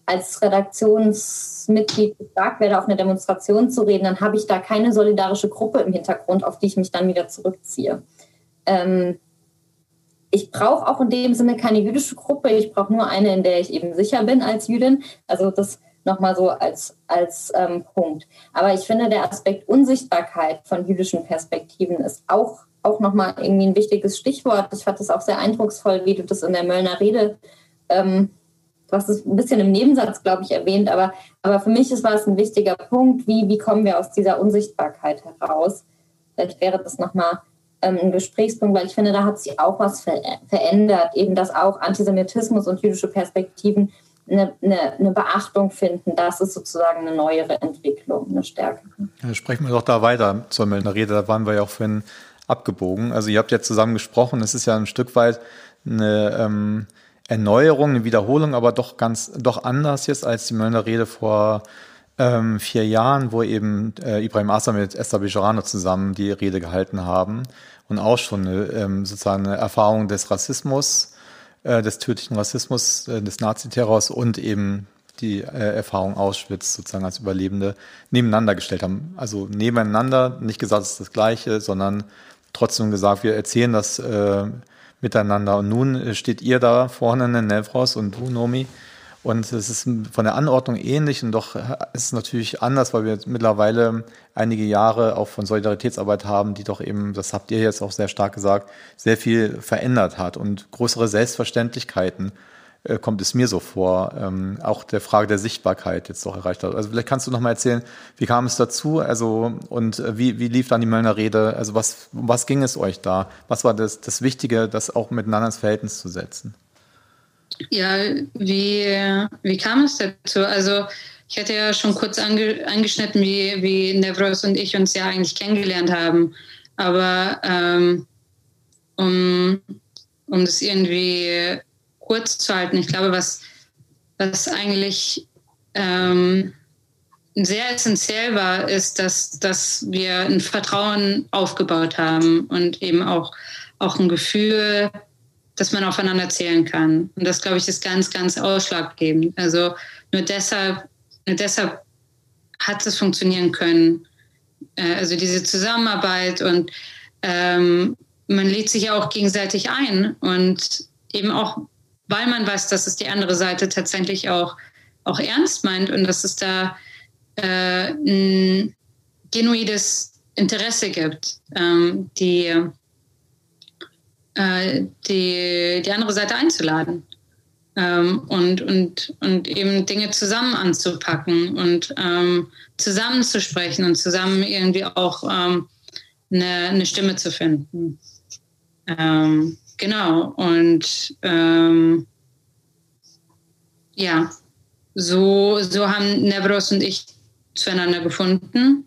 als Redaktionsmitglied gefragt werde, auf eine Demonstration zu reden, dann habe ich da keine solidarische Gruppe im Hintergrund, auf die ich mich dann wieder zurückziehe. Ähm, ich brauche auch in dem Sinne keine jüdische Gruppe. Ich brauche nur eine, in der ich eben sicher bin als Jüdin. Also das nochmal so als, als ähm, Punkt. Aber ich finde, der Aspekt Unsichtbarkeit von jüdischen Perspektiven ist auch, auch nochmal irgendwie ein wichtiges Stichwort. Ich fand es auch sehr eindrucksvoll, wie du das in der Möllner Rede, ähm, du hast es ein bisschen im Nebensatz, glaube ich, erwähnt, aber, aber für mich ist, war es ein wichtiger Punkt, wie, wie kommen wir aus dieser Unsichtbarkeit heraus. Vielleicht wäre das nochmal ähm, ein Gesprächspunkt, weil ich finde, da hat sich auch was ver verändert, eben dass auch Antisemitismus und jüdische Perspektiven eine, eine, eine, Beachtung finden. Das ist sozusagen eine neuere Entwicklung, eine stärkere. Ja, sprechen wir doch da weiter zur Meldener Rede. Da waren wir ja auch vorhin abgebogen. Also ihr habt ja zusammen gesprochen. Es ist ja ein Stück weit eine ähm, Erneuerung, eine Wiederholung, aber doch ganz, doch anders jetzt als die Möllner Rede vor ähm, vier Jahren, wo eben äh, Ibrahim Assa mit Esther Bejarano zusammen die Rede gehalten haben und auch schon eine, ähm, sozusagen eine Erfahrung des Rassismus, äh, des tödlichen Rassismus, äh, des Naziterrors und eben die äh, Erfahrung Auschwitz sozusagen als Überlebende nebeneinander gestellt haben. Also nebeneinander, nicht gesagt, es ist das Gleiche, sondern trotzdem gesagt, wir erzählen das äh, miteinander. Und nun steht ihr da vorne, Nevros und du, Nomi, und es ist von der Anordnung ähnlich und doch ist es natürlich anders, weil wir mittlerweile einige Jahre auch von Solidaritätsarbeit haben, die doch eben, das habt ihr jetzt auch sehr stark gesagt, sehr viel verändert hat und größere Selbstverständlichkeiten äh, kommt es mir so vor, ähm, auch der Frage der Sichtbarkeit jetzt doch erreicht hat. Also vielleicht kannst du noch mal erzählen, wie kam es dazu, also und äh, wie, wie lief dann die Möllner Rede, also was, was ging es euch da? Was war das, das Wichtige, das auch miteinander ins Verhältnis zu setzen? Ja, wie, wie kam es dazu? Also ich hatte ja schon kurz ange, angeschnitten, wie, wie Nevros und ich uns ja eigentlich kennengelernt haben. Aber ähm, um, um das irgendwie kurz zu halten, ich glaube, was, was eigentlich ähm, sehr essentiell war, ist, dass, dass wir ein Vertrauen aufgebaut haben und eben auch, auch ein Gefühl, dass man aufeinander zählen kann. Und das, glaube ich, ist ganz, ganz ausschlaggebend. Also nur deshalb, nur deshalb hat es funktionieren können. Äh, also diese Zusammenarbeit und ähm, man lädt sich ja auch gegenseitig ein und eben auch, weil man weiß, dass es die andere Seite tatsächlich auch, auch ernst meint und dass es da äh, ein genuides Interesse gibt, ähm, die äh, die, die andere Seite einzuladen. Ähm, und, und, und eben Dinge zusammen anzupacken und ähm, zusammen zu sprechen und zusammen irgendwie auch ähm, eine, eine Stimme zu finden. Ähm, genau, und ähm, ja, so, so haben Nevros und ich zueinander gefunden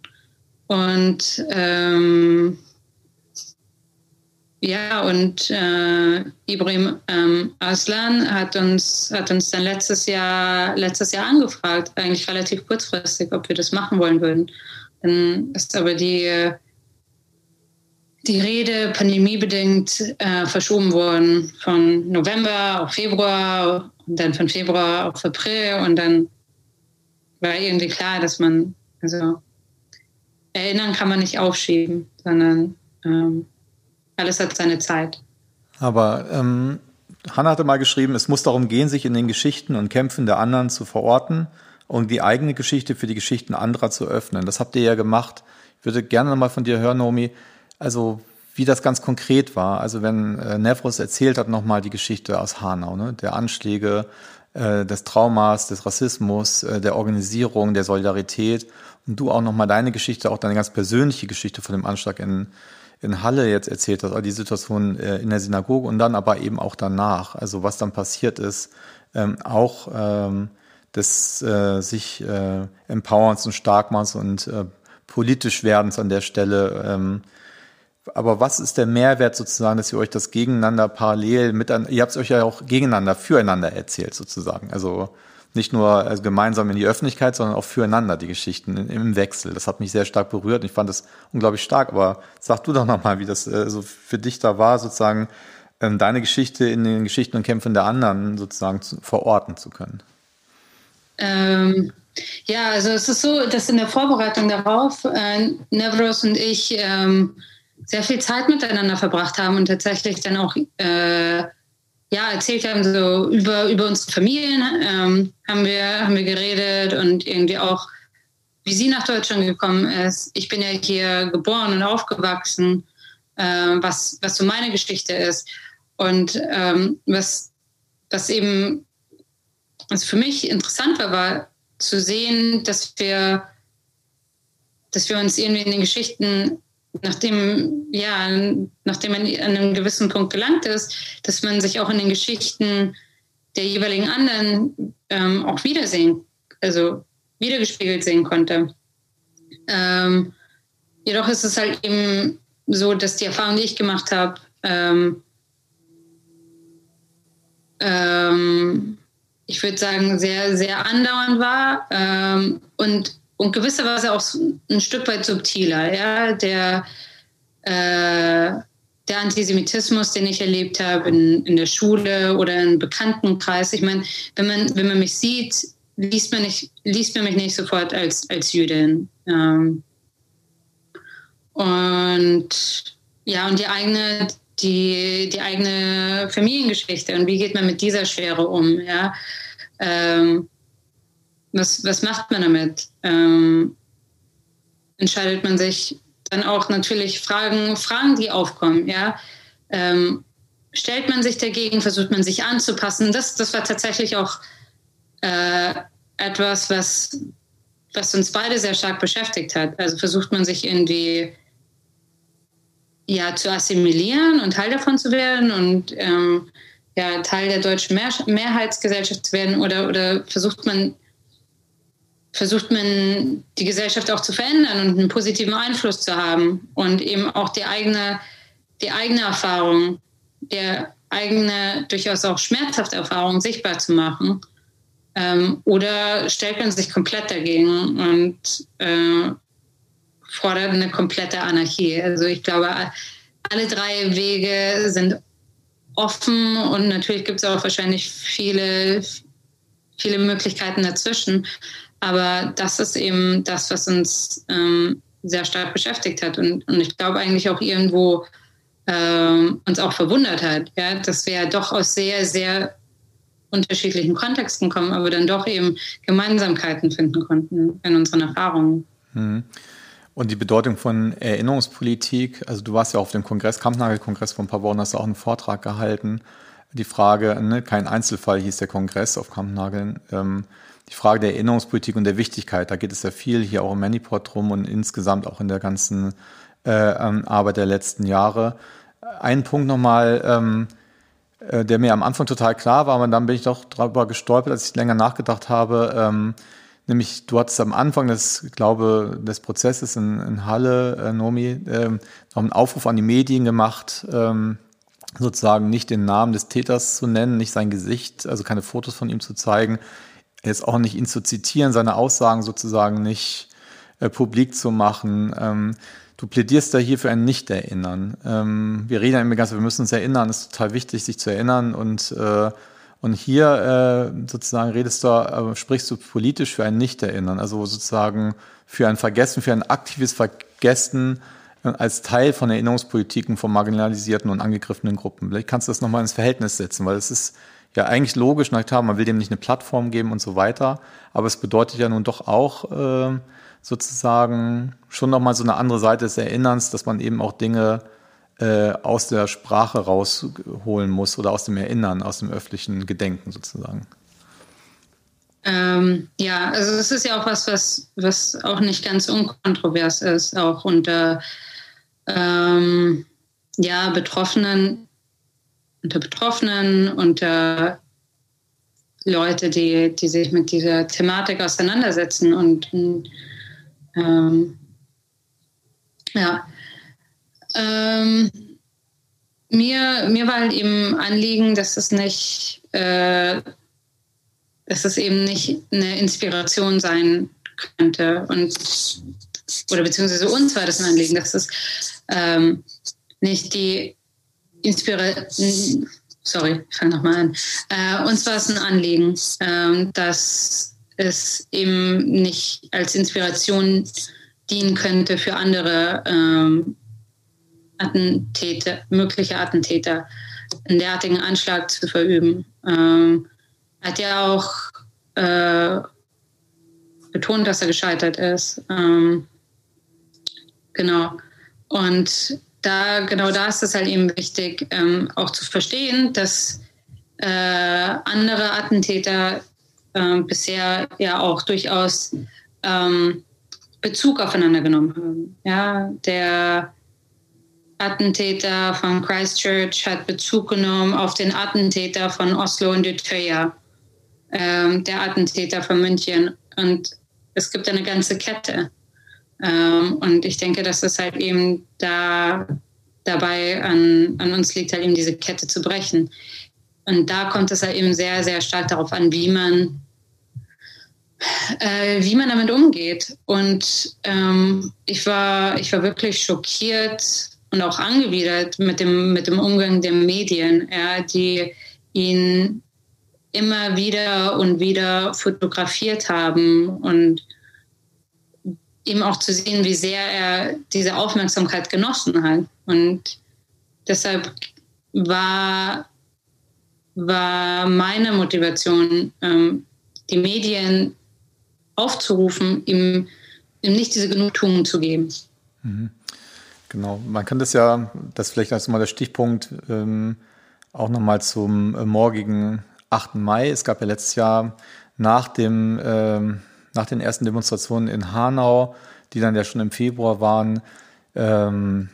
und ähm, ja, und äh, Ibrahim ähm, Aslan hat uns, hat uns dann letztes Jahr, letztes Jahr angefragt, eigentlich relativ kurzfristig, ob wir das machen wollen würden. Dann ist aber die, die Rede pandemiebedingt äh, verschoben worden von November auf Februar und dann von Februar auf April und dann war irgendwie klar, dass man, also erinnern kann man nicht aufschieben, sondern ähm, alles hat seine Zeit. Aber ähm, Hannah hatte mal geschrieben, es muss darum gehen, sich in den Geschichten und Kämpfen der anderen zu verorten und die eigene Geschichte für die Geschichten anderer zu öffnen. Das habt ihr ja gemacht. Ich würde gerne noch mal von dir hören, Nomi, also wie das ganz konkret war. Also wenn äh, Nevros erzählt hat nochmal die Geschichte aus Hanau, ne? der Anschläge, äh, des Traumas, des Rassismus, äh, der Organisierung, der Solidarität und du auch nochmal deine Geschichte, auch deine ganz persönliche Geschichte von dem Anschlag in in Halle jetzt erzählt hast, die Situation äh, in der Synagoge und dann aber eben auch danach, also was dann passiert ist, ähm, auch ähm, des äh, sich äh, Empowerns und Starkmachens und äh, politisch Werdens an der Stelle. Ähm, aber was ist der Mehrwert sozusagen, dass ihr euch das gegeneinander parallel mit, ihr habt es euch ja auch gegeneinander, füreinander erzählt sozusagen. Also nicht nur also gemeinsam in die Öffentlichkeit, sondern auch füreinander die Geschichten im Wechsel. Das hat mich sehr stark berührt. Ich fand das unglaublich stark. Aber sag du doch nochmal, wie das äh, so für dich da war, sozusagen ähm, deine Geschichte in den Geschichten und Kämpfen der anderen sozusagen zu, verorten zu können? Ähm, ja, also es ist so, dass in der Vorbereitung darauf äh, Nevros und ich ähm, sehr viel Zeit miteinander verbracht haben und tatsächlich dann auch äh, ja, erzählt haben, so über, über unsere Familien ähm, haben, wir, haben wir geredet und irgendwie auch, wie sie nach Deutschland gekommen ist. Ich bin ja hier geboren und aufgewachsen, äh, was, was so meine Geschichte ist. Und ähm, was, was eben was für mich interessant war, war zu sehen, dass wir, dass wir uns irgendwie in den Geschichten nachdem, ja, nachdem man an einem gewissen Punkt gelangt ist, dass man sich auch in den Geschichten der jeweiligen anderen ähm, auch wiedersehen, also wiedergespiegelt sehen konnte. Ähm, jedoch ist es halt eben so, dass die Erfahrung, die ich gemacht habe, ähm, ähm, ich würde sagen, sehr, sehr andauernd war ähm, und und gewisserweise auch ein Stück weit subtiler. Ja? Der, äh, der Antisemitismus, den ich erlebt habe in, in der Schule oder im Bekanntenkreis. Ich meine, wenn man, wenn man mich sieht, liest man, nicht, liest man mich nicht sofort als, als Jüdin. Ähm, und ja, und die eigene, die, die eigene Familiengeschichte und wie geht man mit dieser Schwere um, ja. Ähm, was, was macht man damit? Ähm, entscheidet man sich dann auch natürlich Fragen, Fragen, die aufkommen, ja. Ähm, stellt man sich dagegen, versucht man sich anzupassen. Das, das war tatsächlich auch äh, etwas, was, was uns beide sehr stark beschäftigt hat. Also versucht man sich irgendwie ja, zu assimilieren und Teil davon zu werden und ähm, ja, Teil der deutschen Mehr Mehrheitsgesellschaft zu werden oder, oder versucht man versucht man die Gesellschaft auch zu verändern und einen positiven Einfluss zu haben und eben auch die eigene, die eigene Erfahrung, der eigene, durchaus auch schmerzhafte Erfahrung sichtbar zu machen. Ähm, oder stellt man sich komplett dagegen und äh, fordert eine komplette Anarchie. Also ich glaube, alle drei Wege sind offen und natürlich gibt es auch wahrscheinlich viele, viele Möglichkeiten dazwischen. Aber das ist eben das, was uns ähm, sehr stark beschäftigt hat und, und ich glaube eigentlich auch irgendwo ähm, uns auch verwundert hat, ja, dass wir doch aus sehr, sehr unterschiedlichen Kontexten kommen, aber dann doch eben Gemeinsamkeiten finden konnten in unseren Erfahrungen. Mhm. Und die Bedeutung von Erinnerungspolitik, also du warst ja auf dem Kongress, Kampnagel-Kongress vor ein paar Wochen, hast du auch einen Vortrag gehalten. Die Frage, ne, kein Einzelfall hieß der Kongress auf Kampnageln. Ähm, die Frage der Erinnerungspolitik und der Wichtigkeit, da geht es ja viel hier auch im Maniport drum und insgesamt auch in der ganzen äh, ähm, Arbeit der letzten Jahre. Ein Punkt nochmal, ähm, äh, der mir am Anfang total klar war, aber dann bin ich doch darüber gestolpert, als ich länger nachgedacht habe. Ähm, nämlich, du hattest am Anfang des, glaube, des Prozesses in, in Halle, äh, Nomi, ähm, noch einen Aufruf an die Medien gemacht, ähm, sozusagen nicht den Namen des Täters zu nennen, nicht sein Gesicht, also keine Fotos von ihm zu zeigen, jetzt auch nicht ihn zu zitieren, seine Aussagen sozusagen nicht äh, publik zu machen. Ähm, du plädierst da hier für ein Nicht-Erinnern. Ähm, wir reden ja immer ganz, wir müssen uns erinnern, es ist total wichtig, sich zu erinnern und äh, und hier äh, sozusagen redest du, äh, sprichst du politisch für ein Nicht-Erinnern, also sozusagen für ein Vergessen, für ein aktives Vergessen äh, als Teil von Erinnerungspolitiken von marginalisierten und angegriffenen Gruppen. Vielleicht kannst du das nochmal ins Verhältnis setzen, weil es ist ja eigentlich logisch, na klar, man will dem nicht eine Plattform geben und so weiter, aber es bedeutet ja nun doch auch äh, sozusagen schon nochmal so eine andere Seite des Erinnerns, dass man eben auch Dinge äh, aus der Sprache rausholen muss oder aus dem Erinnern, aus dem öffentlichen Gedenken sozusagen. Ähm, ja, also es ist ja auch was, was, was auch nicht ganz unkontrovers ist, auch unter ähm, ja, Betroffenen unter Betroffenen, unter Leute, die, die sich mit dieser Thematik auseinandersetzen. Und ähm, ja, ähm, mir, mir war halt eben Anliegen, dass es nicht, äh, dass es eben nicht eine Inspiration sein könnte und oder beziehungsweise uns war das ein Anliegen, dass es ähm, nicht die Inspiration, sorry, ich fange nochmal an. Äh, uns war es ein Anliegen, äh, dass es eben nicht als Inspiration dienen könnte für andere ähm, Attentäter, mögliche Attentäter, einen derartigen Anschlag zu verüben. Ähm, hat ja auch äh, betont, dass er gescheitert ist. Ähm, genau. Und da, genau da ist es halt eben wichtig, ähm, auch zu verstehen, dass äh, andere Attentäter äh, bisher ja auch durchaus ähm, Bezug aufeinander genommen haben. Ja, der Attentäter von Christchurch hat Bezug genommen auf den Attentäter von Oslo und Utøya, ähm, der Attentäter von München. Und es gibt eine ganze Kette. Ähm, und ich denke, dass es halt eben da dabei an, an uns liegt, halt eben diese Kette zu brechen. Und da kommt es halt eben sehr, sehr stark darauf an, wie man, äh, wie man damit umgeht. Und ähm, ich, war, ich war wirklich schockiert und auch angewidert mit dem, mit dem Umgang der Medien, ja, die ihn immer wieder und wieder fotografiert haben und eben auch zu sehen, wie sehr er diese Aufmerksamkeit genossen hat. Und deshalb war, war meine Motivation, ähm, die Medien aufzurufen, ihm, ihm nicht diese Genugtuung zu geben. Mhm. Genau, man kann das ja, das vielleicht als mal der Stichpunkt, ähm, auch nochmal zum äh, morgigen 8. Mai. Es gab ja letztes Jahr nach dem ähm, nach den ersten Demonstrationen in Hanau, die dann ja schon im Februar waren, ähm,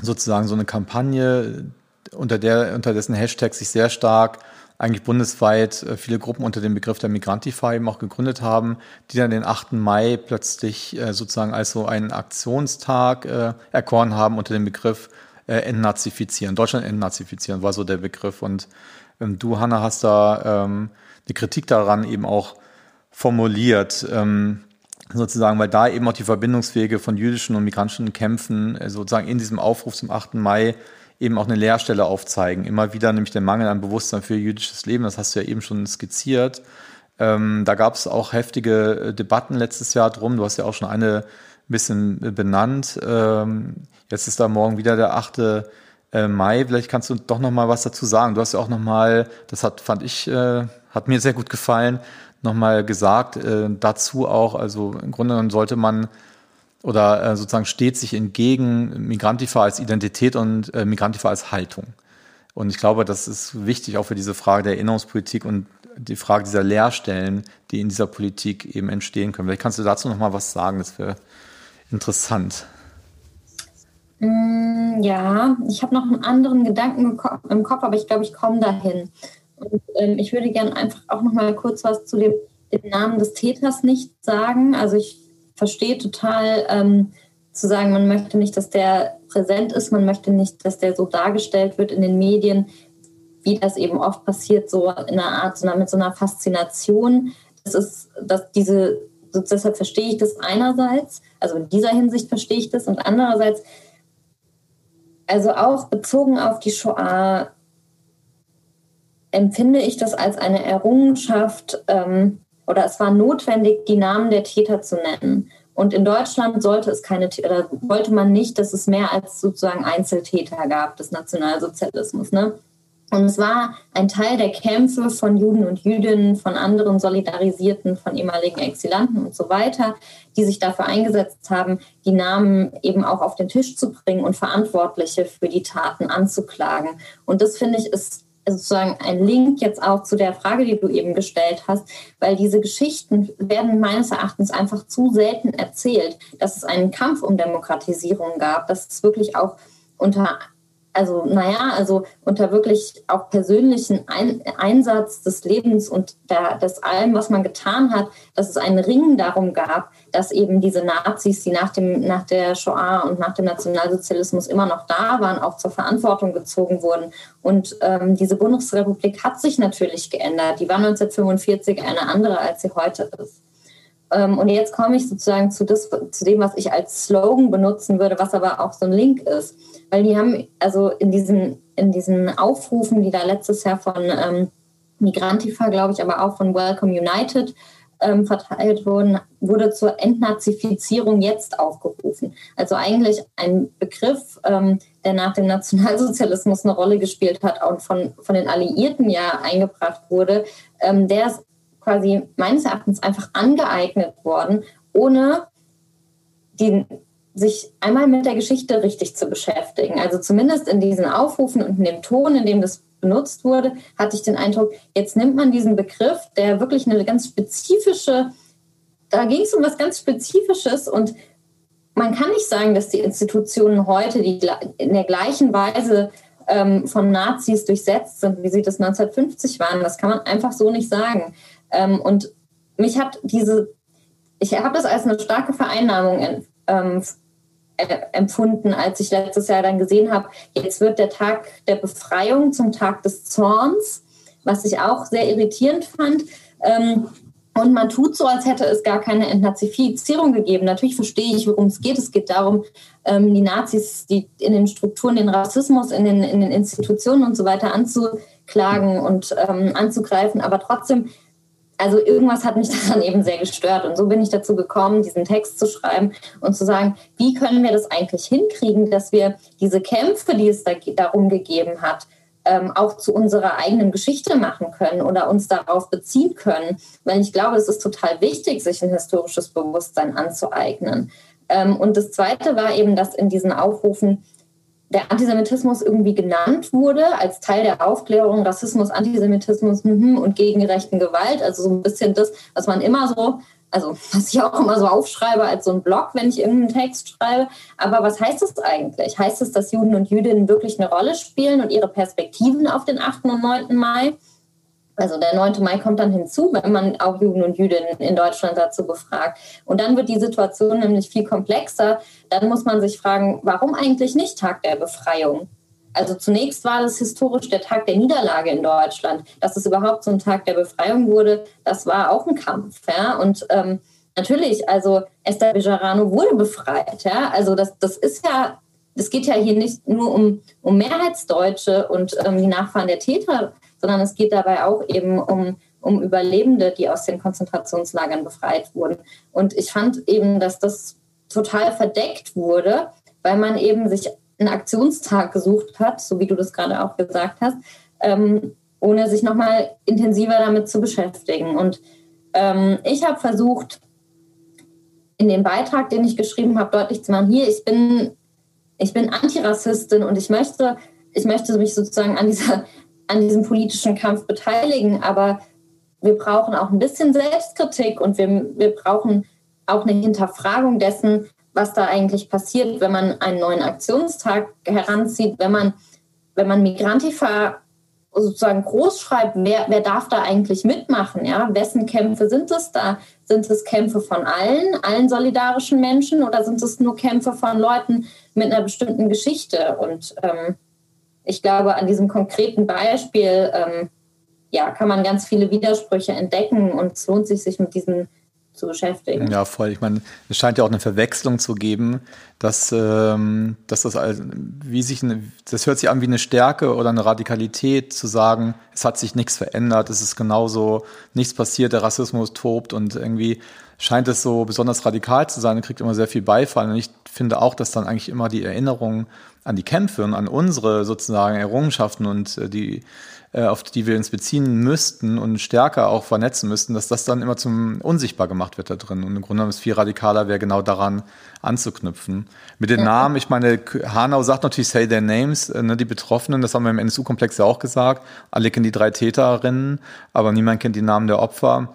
sozusagen so eine Kampagne, unter der, unter dessen Hashtag sich sehr stark eigentlich bundesweit äh, viele Gruppen unter dem Begriff der Migrantifa eben auch gegründet haben, die dann den 8. Mai plötzlich äh, sozusagen als so einen Aktionstag äh, erkoren haben unter dem Begriff äh, Entnazifizieren. Deutschland entnazifizieren war so der Begriff. Und ähm, du, Hanna, hast da ähm, die Kritik daran eben auch formuliert, ähm, sozusagen, weil da eben auch die Verbindungswege von jüdischen und migrantischen Kämpfen äh, sozusagen in diesem Aufruf zum 8. Mai eben auch eine Leerstelle aufzeigen. Immer wieder nämlich der Mangel an Bewusstsein für jüdisches Leben, das hast du ja eben schon skizziert. Ähm, da gab es auch heftige äh, Debatten letztes Jahr drum. Du hast ja auch schon eine ein bisschen äh, benannt. Ähm, jetzt ist da morgen wieder der 8. Äh, Mai. Vielleicht kannst du doch noch mal was dazu sagen. Du hast ja auch noch mal, das hat fand ich, äh, hat mir sehr gut gefallen, nochmal gesagt, äh, dazu auch, also im Grunde genommen sollte man oder äh, sozusagen steht sich entgegen Migrantifa als Identität und äh, Migrantifa als Haltung. Und ich glaube, das ist wichtig auch für diese Frage der Erinnerungspolitik und die Frage dieser Leerstellen, die in dieser Politik eben entstehen können. Vielleicht kannst du dazu noch mal was sagen, das wäre interessant. Mm, ja, ich habe noch einen anderen Gedanken im Kopf, aber ich glaube, ich komme dahin. Und ähm, ich würde gerne einfach auch noch mal kurz was zu dem, dem, Namen des Täters nicht sagen. Also ich verstehe total ähm, zu sagen, man möchte nicht, dass der präsent ist, man möchte nicht, dass der so dargestellt wird in den Medien, wie das eben oft passiert, so in einer Art, so mit so einer Faszination. Das ist, dass diese, deshalb verstehe ich das einerseits, also in dieser Hinsicht verstehe ich das und andererseits, also auch bezogen auf die Shoah, empfinde ich das als eine Errungenschaft ähm, oder es war notwendig, die Namen der Täter zu nennen. Und in Deutschland sollte es keine oder wollte man nicht, dass es mehr als sozusagen Einzeltäter gab des Nationalsozialismus. Ne? Und es war ein Teil der Kämpfe von Juden und Jüdinnen, von anderen Solidarisierten, von ehemaligen Exilanten und so weiter, die sich dafür eingesetzt haben, die Namen eben auch auf den Tisch zu bringen und Verantwortliche für die Taten anzuklagen. Und das finde ich ist sozusagen ein Link jetzt auch zu der Frage, die du eben gestellt hast, weil diese Geschichten werden meines Erachtens einfach zu selten erzählt, dass es einen Kampf um Demokratisierung gab, dass es wirklich auch unter also naja, also unter wirklich auch persönlichen Ein Einsatz des Lebens und der, des allem, was man getan hat, dass es einen Ring darum gab, dass eben diese Nazis, die nach, dem, nach der Shoah und nach dem Nationalsozialismus immer noch da waren, auch zur Verantwortung gezogen wurden. Und ähm, diese Bundesrepublik hat sich natürlich geändert. Die war 1945 eine andere, als sie heute ist. Ähm, und jetzt komme ich sozusagen zu, das, zu dem, was ich als Slogan benutzen würde, was aber auch so ein Link ist weil die haben, also in diesen in diesen Aufrufen, die da letztes Jahr von ähm, Migrantifa, glaube ich, aber auch von Welcome United ähm, verteilt wurden, wurde zur Entnazifizierung jetzt aufgerufen. Also eigentlich ein Begriff, ähm, der nach dem Nationalsozialismus eine Rolle gespielt hat und von, von den Alliierten ja eingebracht wurde, ähm, der ist quasi meines Erachtens einfach angeeignet worden, ohne die, sich einmal mit der Geschichte richtig zu beschäftigen. Also zumindest in diesen Aufrufen und in dem Ton, in dem das benutzt wurde, hatte ich den Eindruck, jetzt nimmt man diesen Begriff, der wirklich eine ganz spezifische, da ging es um was ganz Spezifisches und man kann nicht sagen, dass die Institutionen heute die in der gleichen Weise ähm, von Nazis durchsetzt sind, wie sie das 1950 waren. Das kann man einfach so nicht sagen. Ähm, und mich hat diese, ich habe das als eine starke Vereinnahmung ähm, äh, empfunden, als ich letztes Jahr dann gesehen habe, jetzt wird der Tag der Befreiung zum Tag des Zorns, was ich auch sehr irritierend fand. Ähm, und man tut so, als hätte es gar keine Entnazifizierung gegeben. Natürlich verstehe ich, worum es geht. Es geht darum, ähm, die Nazis, die in den Strukturen, den Rassismus in den, in den Institutionen und so weiter anzuklagen und ähm, anzugreifen. Aber trotzdem also irgendwas hat mich daran eben sehr gestört. Und so bin ich dazu gekommen, diesen Text zu schreiben und zu sagen, wie können wir das eigentlich hinkriegen, dass wir diese Kämpfe, die es da darum gegeben hat, ähm, auch zu unserer eigenen Geschichte machen können oder uns darauf beziehen können. Weil ich glaube, es ist total wichtig, sich ein historisches Bewusstsein anzueignen. Ähm, und das Zweite war eben, dass in diesen Aufrufen der Antisemitismus irgendwie genannt wurde als Teil der Aufklärung, Rassismus, Antisemitismus mhm, und gegen rechten Gewalt. Also so ein bisschen das, was man immer so, also was ich auch immer so aufschreibe als so ein Blog, wenn ich irgendeinen Text schreibe. Aber was heißt das eigentlich? Heißt es, dass Juden und Jüdinnen wirklich eine Rolle spielen und ihre Perspektiven auf den 8. und 9. Mai? Also der 9. Mai kommt dann hinzu, wenn man auch Juden und Jüdinnen in Deutschland dazu befragt. Und dann wird die Situation nämlich viel komplexer. Dann muss man sich fragen, warum eigentlich nicht Tag der Befreiung? Also zunächst war das historisch der Tag der Niederlage in Deutschland. Dass es überhaupt so ein Tag der Befreiung wurde, das war auch ein Kampf. Ja? Und ähm, natürlich, also Esther Bejarano wurde befreit. Ja? Also das, das ist ja, es geht ja hier nicht nur um, um Mehrheitsdeutsche und ähm, die Nachfahren der Täter, sondern es geht dabei auch eben um, um Überlebende, die aus den Konzentrationslagern befreit wurden. Und ich fand eben, dass das total verdeckt wurde, weil man eben sich einen Aktionstag gesucht hat, so wie du das gerade auch gesagt hast, ähm, ohne sich nochmal intensiver damit zu beschäftigen. Und ähm, ich habe versucht, in dem Beitrag, den ich geschrieben habe, deutlich zu machen, hier, ich bin, ich bin Antirassistin und ich möchte, ich möchte mich sozusagen an dieser an diesem politischen Kampf beteiligen, aber wir brauchen auch ein bisschen Selbstkritik und wir, wir brauchen auch eine Hinterfragung dessen, was da eigentlich passiert, wenn man einen neuen Aktionstag heranzieht, wenn man, wenn man Migrantifa sozusagen groß schreibt, wer, wer darf da eigentlich mitmachen? Ja? Wessen Kämpfe sind es da? Sind es Kämpfe von allen, allen solidarischen Menschen oder sind es nur Kämpfe von Leuten mit einer bestimmten Geschichte? Und ähm, ich glaube, an diesem konkreten Beispiel ähm, ja, kann man ganz viele Widersprüche entdecken und es lohnt sich, sich mit diesen zu beschäftigen. Ja, voll. Ich meine, es scheint ja auch eine Verwechslung zu geben, dass, ähm, dass das wie sich das hört sich an wie eine Stärke oder eine Radikalität zu sagen, es hat sich nichts verändert, es ist genauso, nichts passiert, der Rassismus tobt und irgendwie scheint es so besonders radikal zu sein und kriegt immer sehr viel Beifall. Und ich finde auch, dass dann eigentlich immer die Erinnerung an die Kämpfe und an unsere sozusagen Errungenschaften und äh, die, äh, auf die wir uns beziehen müssten und stärker auch vernetzen müssten, dass das dann immer zum unsichtbar gemacht wird da drin. Und im Grunde genommen ist viel radikaler wäre genau daran anzuknüpfen. Mit den ja. Namen, ich meine, Hanau sagt natürlich say their names, äh, ne, die Betroffenen, das haben wir im NSU-Komplex ja auch gesagt. Alle kennen die drei Täterinnen, aber niemand kennt die Namen der Opfer.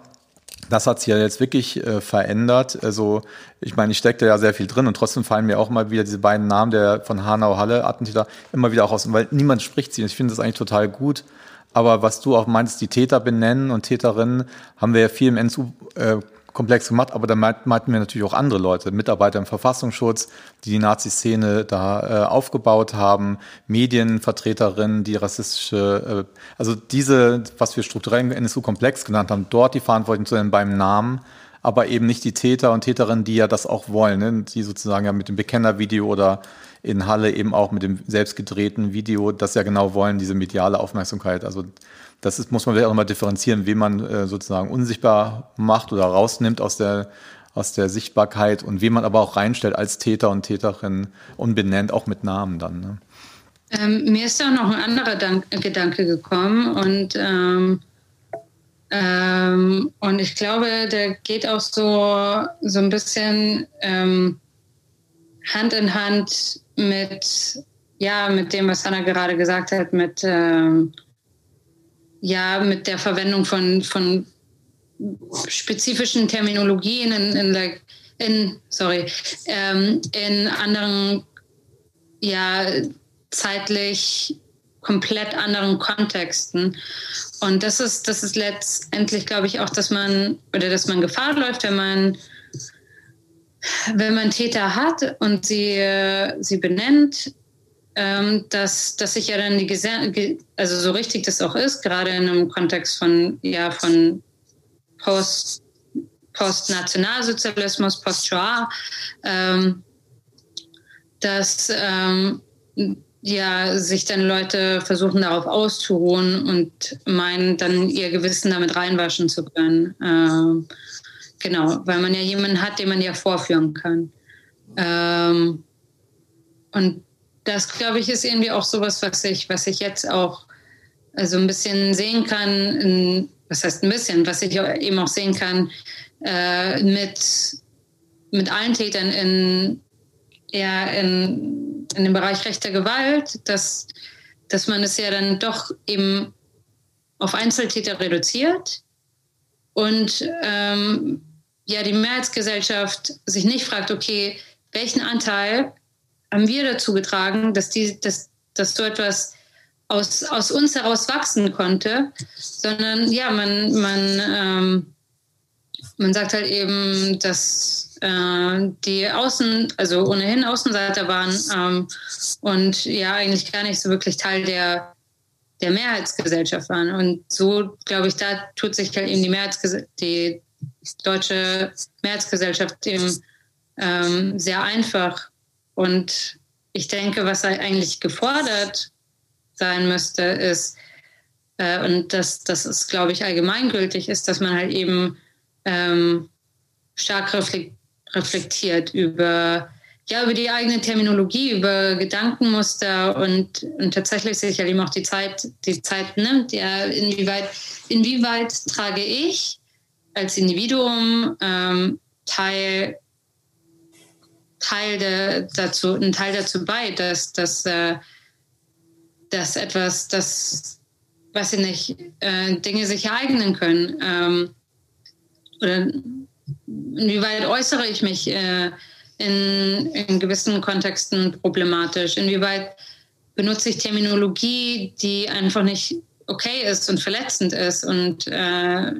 Das hat sich ja jetzt wirklich äh, verändert. Also ich meine, ich steckte ja sehr viel drin und trotzdem fallen mir auch mal wieder diese beiden Namen der von Hanau Halle Attentäter immer wieder auch aus, weil niemand spricht sie. Und ich finde das eigentlich total gut. Aber was du auch meinst, die Täter benennen und Täterinnen, haben wir ja viel im NSU äh, komplex gemacht, aber da meinten wir natürlich auch andere Leute, Mitarbeiter im Verfassungsschutz, die die Nazi-Szene da äh, aufgebaut haben, Medienvertreterinnen, die rassistische, äh, also diese, was wir strukturell im NSU-Komplex genannt haben, dort die Verantwortlichen zu nennen beim Namen, aber eben nicht die Täter und Täterinnen, die ja das auch wollen, ne? die sozusagen ja mit dem Bekennervideo oder in Halle eben auch mit dem selbst gedrehten Video, das ja genau wollen, diese mediale Aufmerksamkeit. Also das ist, muss man vielleicht auch mal differenzieren, wie man äh, sozusagen unsichtbar macht oder rausnimmt aus der, aus der Sichtbarkeit und wie man aber auch reinstellt als Täter und Täterin und benennt, auch mit Namen dann. Ne? Ähm, mir ist da noch ein anderer Dank Gedanke gekommen und ähm, ähm, und ich glaube, der geht auch so, so ein bisschen ähm, Hand in Hand mit, ja, mit dem, was Hannah gerade gesagt hat, mit, ähm, ja, mit der Verwendung von, von spezifischen Terminologien in, in, in sorry, ähm, in anderen, ja, zeitlich komplett anderen Kontexten. Und das ist, das ist letztendlich, glaube ich, auch, dass man oder dass man Gefahr läuft, wenn man wenn man Täter hat und sie, sie benennt, ähm, dass, dass sich ja dann die Gesellschaft, also so richtig das auch ist, gerade in einem Kontext von, ja, von Post, Post-Nationalsozialismus, Post-Shoah, ähm, dass ähm, ja, sich dann Leute versuchen darauf auszuruhen und meinen, dann ihr Gewissen damit reinwaschen zu können. Ähm, genau, weil man ja jemanden hat, den man ja vorführen kann. Ähm, und das, glaube ich, ist irgendwie auch sowas, was ich, was ich jetzt auch also ein bisschen sehen kann, in, was heißt ein bisschen, was ich eben auch sehen kann äh, mit, mit allen Tätern in, ja, in in dem Bereich rechter Gewalt, dass, dass man es ja dann doch eben auf Einzeltäter reduziert und ähm, ja die Mehrheitsgesellschaft sich nicht fragt, okay, welchen Anteil haben wir dazu getragen, dass, die, dass, dass so etwas aus, aus uns heraus wachsen konnte, sondern ja, man, man, ähm, man sagt halt eben, dass äh, die Außen, also ohnehin Außenseiter waren ähm, und ja eigentlich gar nicht so wirklich Teil der, der Mehrheitsgesellschaft waren. Und so, glaube ich, da tut sich halt eben die, die deutsche Mehrheitsgesellschaft eben ähm, sehr einfach. Und ich denke, was eigentlich gefordert sein müsste, ist, äh, und das, das ist, glaube ich, allgemeingültig, ist, dass man halt eben ähm, stark reflektiert über, ja, über die eigene Terminologie, über Gedankenmuster und, und tatsächlich sich ja eben auch die Zeit, die Zeit nimmt, ja, inwieweit, inwieweit trage ich als Individuum ähm, Teil, Teil de, dazu, einen Teil dazu bei, dass, dass, äh, dass etwas, das, weiß ich nicht, äh, Dinge sich ereignen können. Ähm, oder inwieweit äußere ich mich äh, in, in gewissen Kontexten problematisch? Inwieweit benutze ich Terminologie, die einfach nicht okay ist und verletzend ist? Und, äh,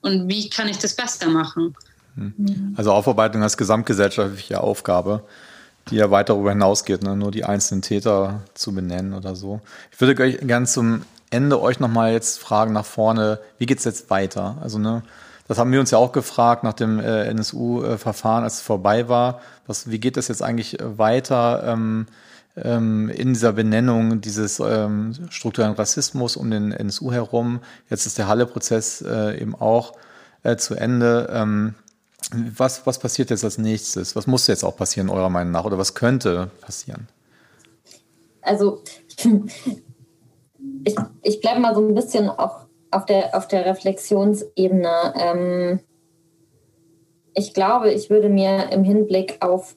und wie kann ich das besser machen? Hm. Also Aufarbeitung als gesamtgesellschaftliche Aufgabe, die ja weit darüber hinausgeht, ne? nur die einzelnen Täter zu benennen oder so. Ich würde gerne zum Ende euch nochmal jetzt fragen nach vorne, wie geht es jetzt weiter? Also ne, das haben wir uns ja auch gefragt nach dem äh, NSU-Verfahren, als es vorbei war. Was, wie geht das jetzt eigentlich äh, weiter ähm, ähm, in dieser Benennung dieses ähm, strukturellen Rassismus um den NSU herum? Jetzt ist der Halle-Prozess äh, eben auch äh, zu Ende. Was, was passiert jetzt als nächstes? Was muss jetzt auch passieren, eurer Meinung nach? Oder was könnte passieren? Also, ich, ich bleibe mal so ein bisschen auch auf der, auf der Reflexionsebene. Ähm, ich glaube, ich würde mir im Hinblick auf,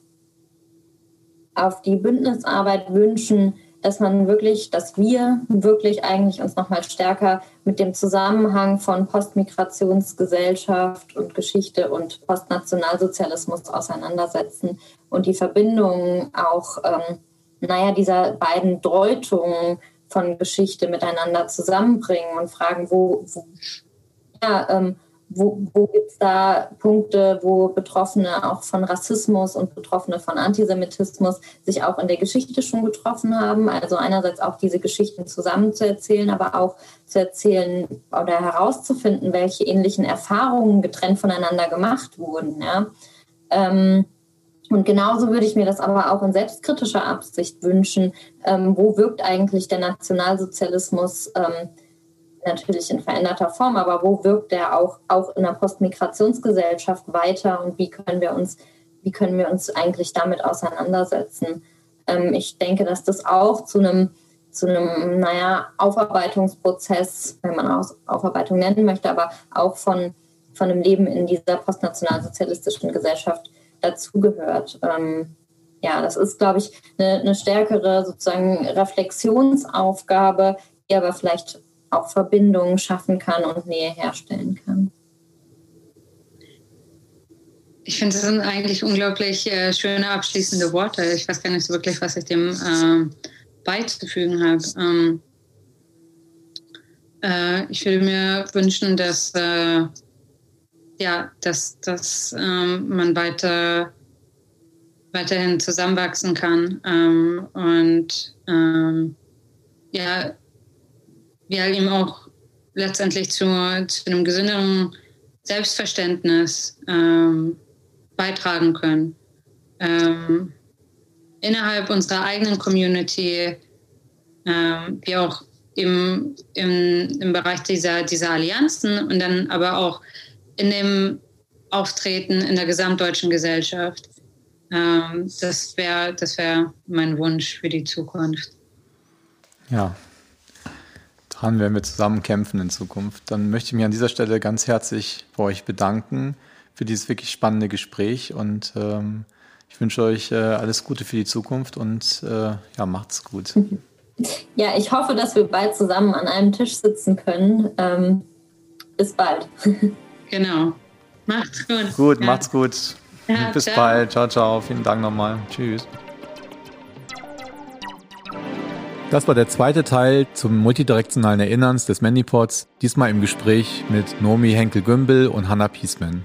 auf die Bündnisarbeit wünschen, dass man wirklich, dass wir wirklich eigentlich uns nochmal stärker mit dem Zusammenhang von Postmigrationsgesellschaft und Geschichte und Postnationalsozialismus auseinandersetzen und die Verbindungen auch, ähm, naja, dieser beiden Deutungen von Geschichte miteinander zusammenbringen und fragen, wo, wo, ja, ähm, wo, wo gibt es da Punkte, wo Betroffene auch von Rassismus und Betroffene von Antisemitismus sich auch in der Geschichte schon getroffen haben. Also einerseits auch diese Geschichten zusammenzuerzählen, aber auch zu erzählen oder herauszufinden, welche ähnlichen Erfahrungen getrennt voneinander gemacht wurden. Ja. Ähm, Und genauso würde ich mir das aber auch in selbstkritischer Absicht wünschen. Ähm, wo wirkt eigentlich der Nationalsozialismus ähm, natürlich in veränderter Form, aber wo wirkt er auch, auch in der Postmigrationsgesellschaft weiter und wie können wir uns, wie können wir uns eigentlich damit auseinandersetzen? Ähm, ich denke, dass das auch zu einem zu einem, naja, Aufarbeitungsprozess, wenn man auch Aufarbeitung nennen möchte, aber auch von, von einem Leben in dieser postnationalsozialistischen Gesellschaft dazugehört. Ähm, ja, das ist, glaube ich, eine, eine stärkere sozusagen Reflexionsaufgabe, die aber vielleicht auch Verbindungen schaffen kann und Nähe herstellen kann. Ich finde, das sind eigentlich unglaublich äh, schöne abschließende Worte. Ich weiß gar nicht so wirklich, was ich dem äh, beizufügen habe. Ähm, äh, ich würde mir wünschen, dass, äh, ja, dass, dass ähm, man weiter, weiterhin zusammenwachsen kann ähm, und ähm, ja, eben auch letztendlich zu, zu einem gesünderen Selbstverständnis ähm, beitragen können. Ähm, innerhalb unserer eigenen Community, ähm, wie auch im, im, im Bereich dieser, dieser Allianzen und dann aber auch in dem Auftreten in der gesamtdeutschen Gesellschaft. Ähm, das wäre das wär mein Wunsch für die Zukunft. Ja, daran werden wir zusammen kämpfen in Zukunft. Dann möchte ich mich an dieser Stelle ganz herzlich bei euch bedanken für dieses wirklich spannende Gespräch und ähm, ich wünsche euch äh, alles Gute für die Zukunft und äh, ja, macht's gut. Ja, ich hoffe, dass wir bald zusammen an einem Tisch sitzen können. Ähm, bis bald. Genau. Macht's gut. Gut, ja. macht's gut. Ja, bis ciao. bald. Ciao, ciao. Vielen Dank nochmal. Tschüss. Das war der zweite Teil zum multidirektionalen Erinnerns des Manipods, diesmal im Gespräch mit Nomi Henkel-Gümbel und Hannah Piesman.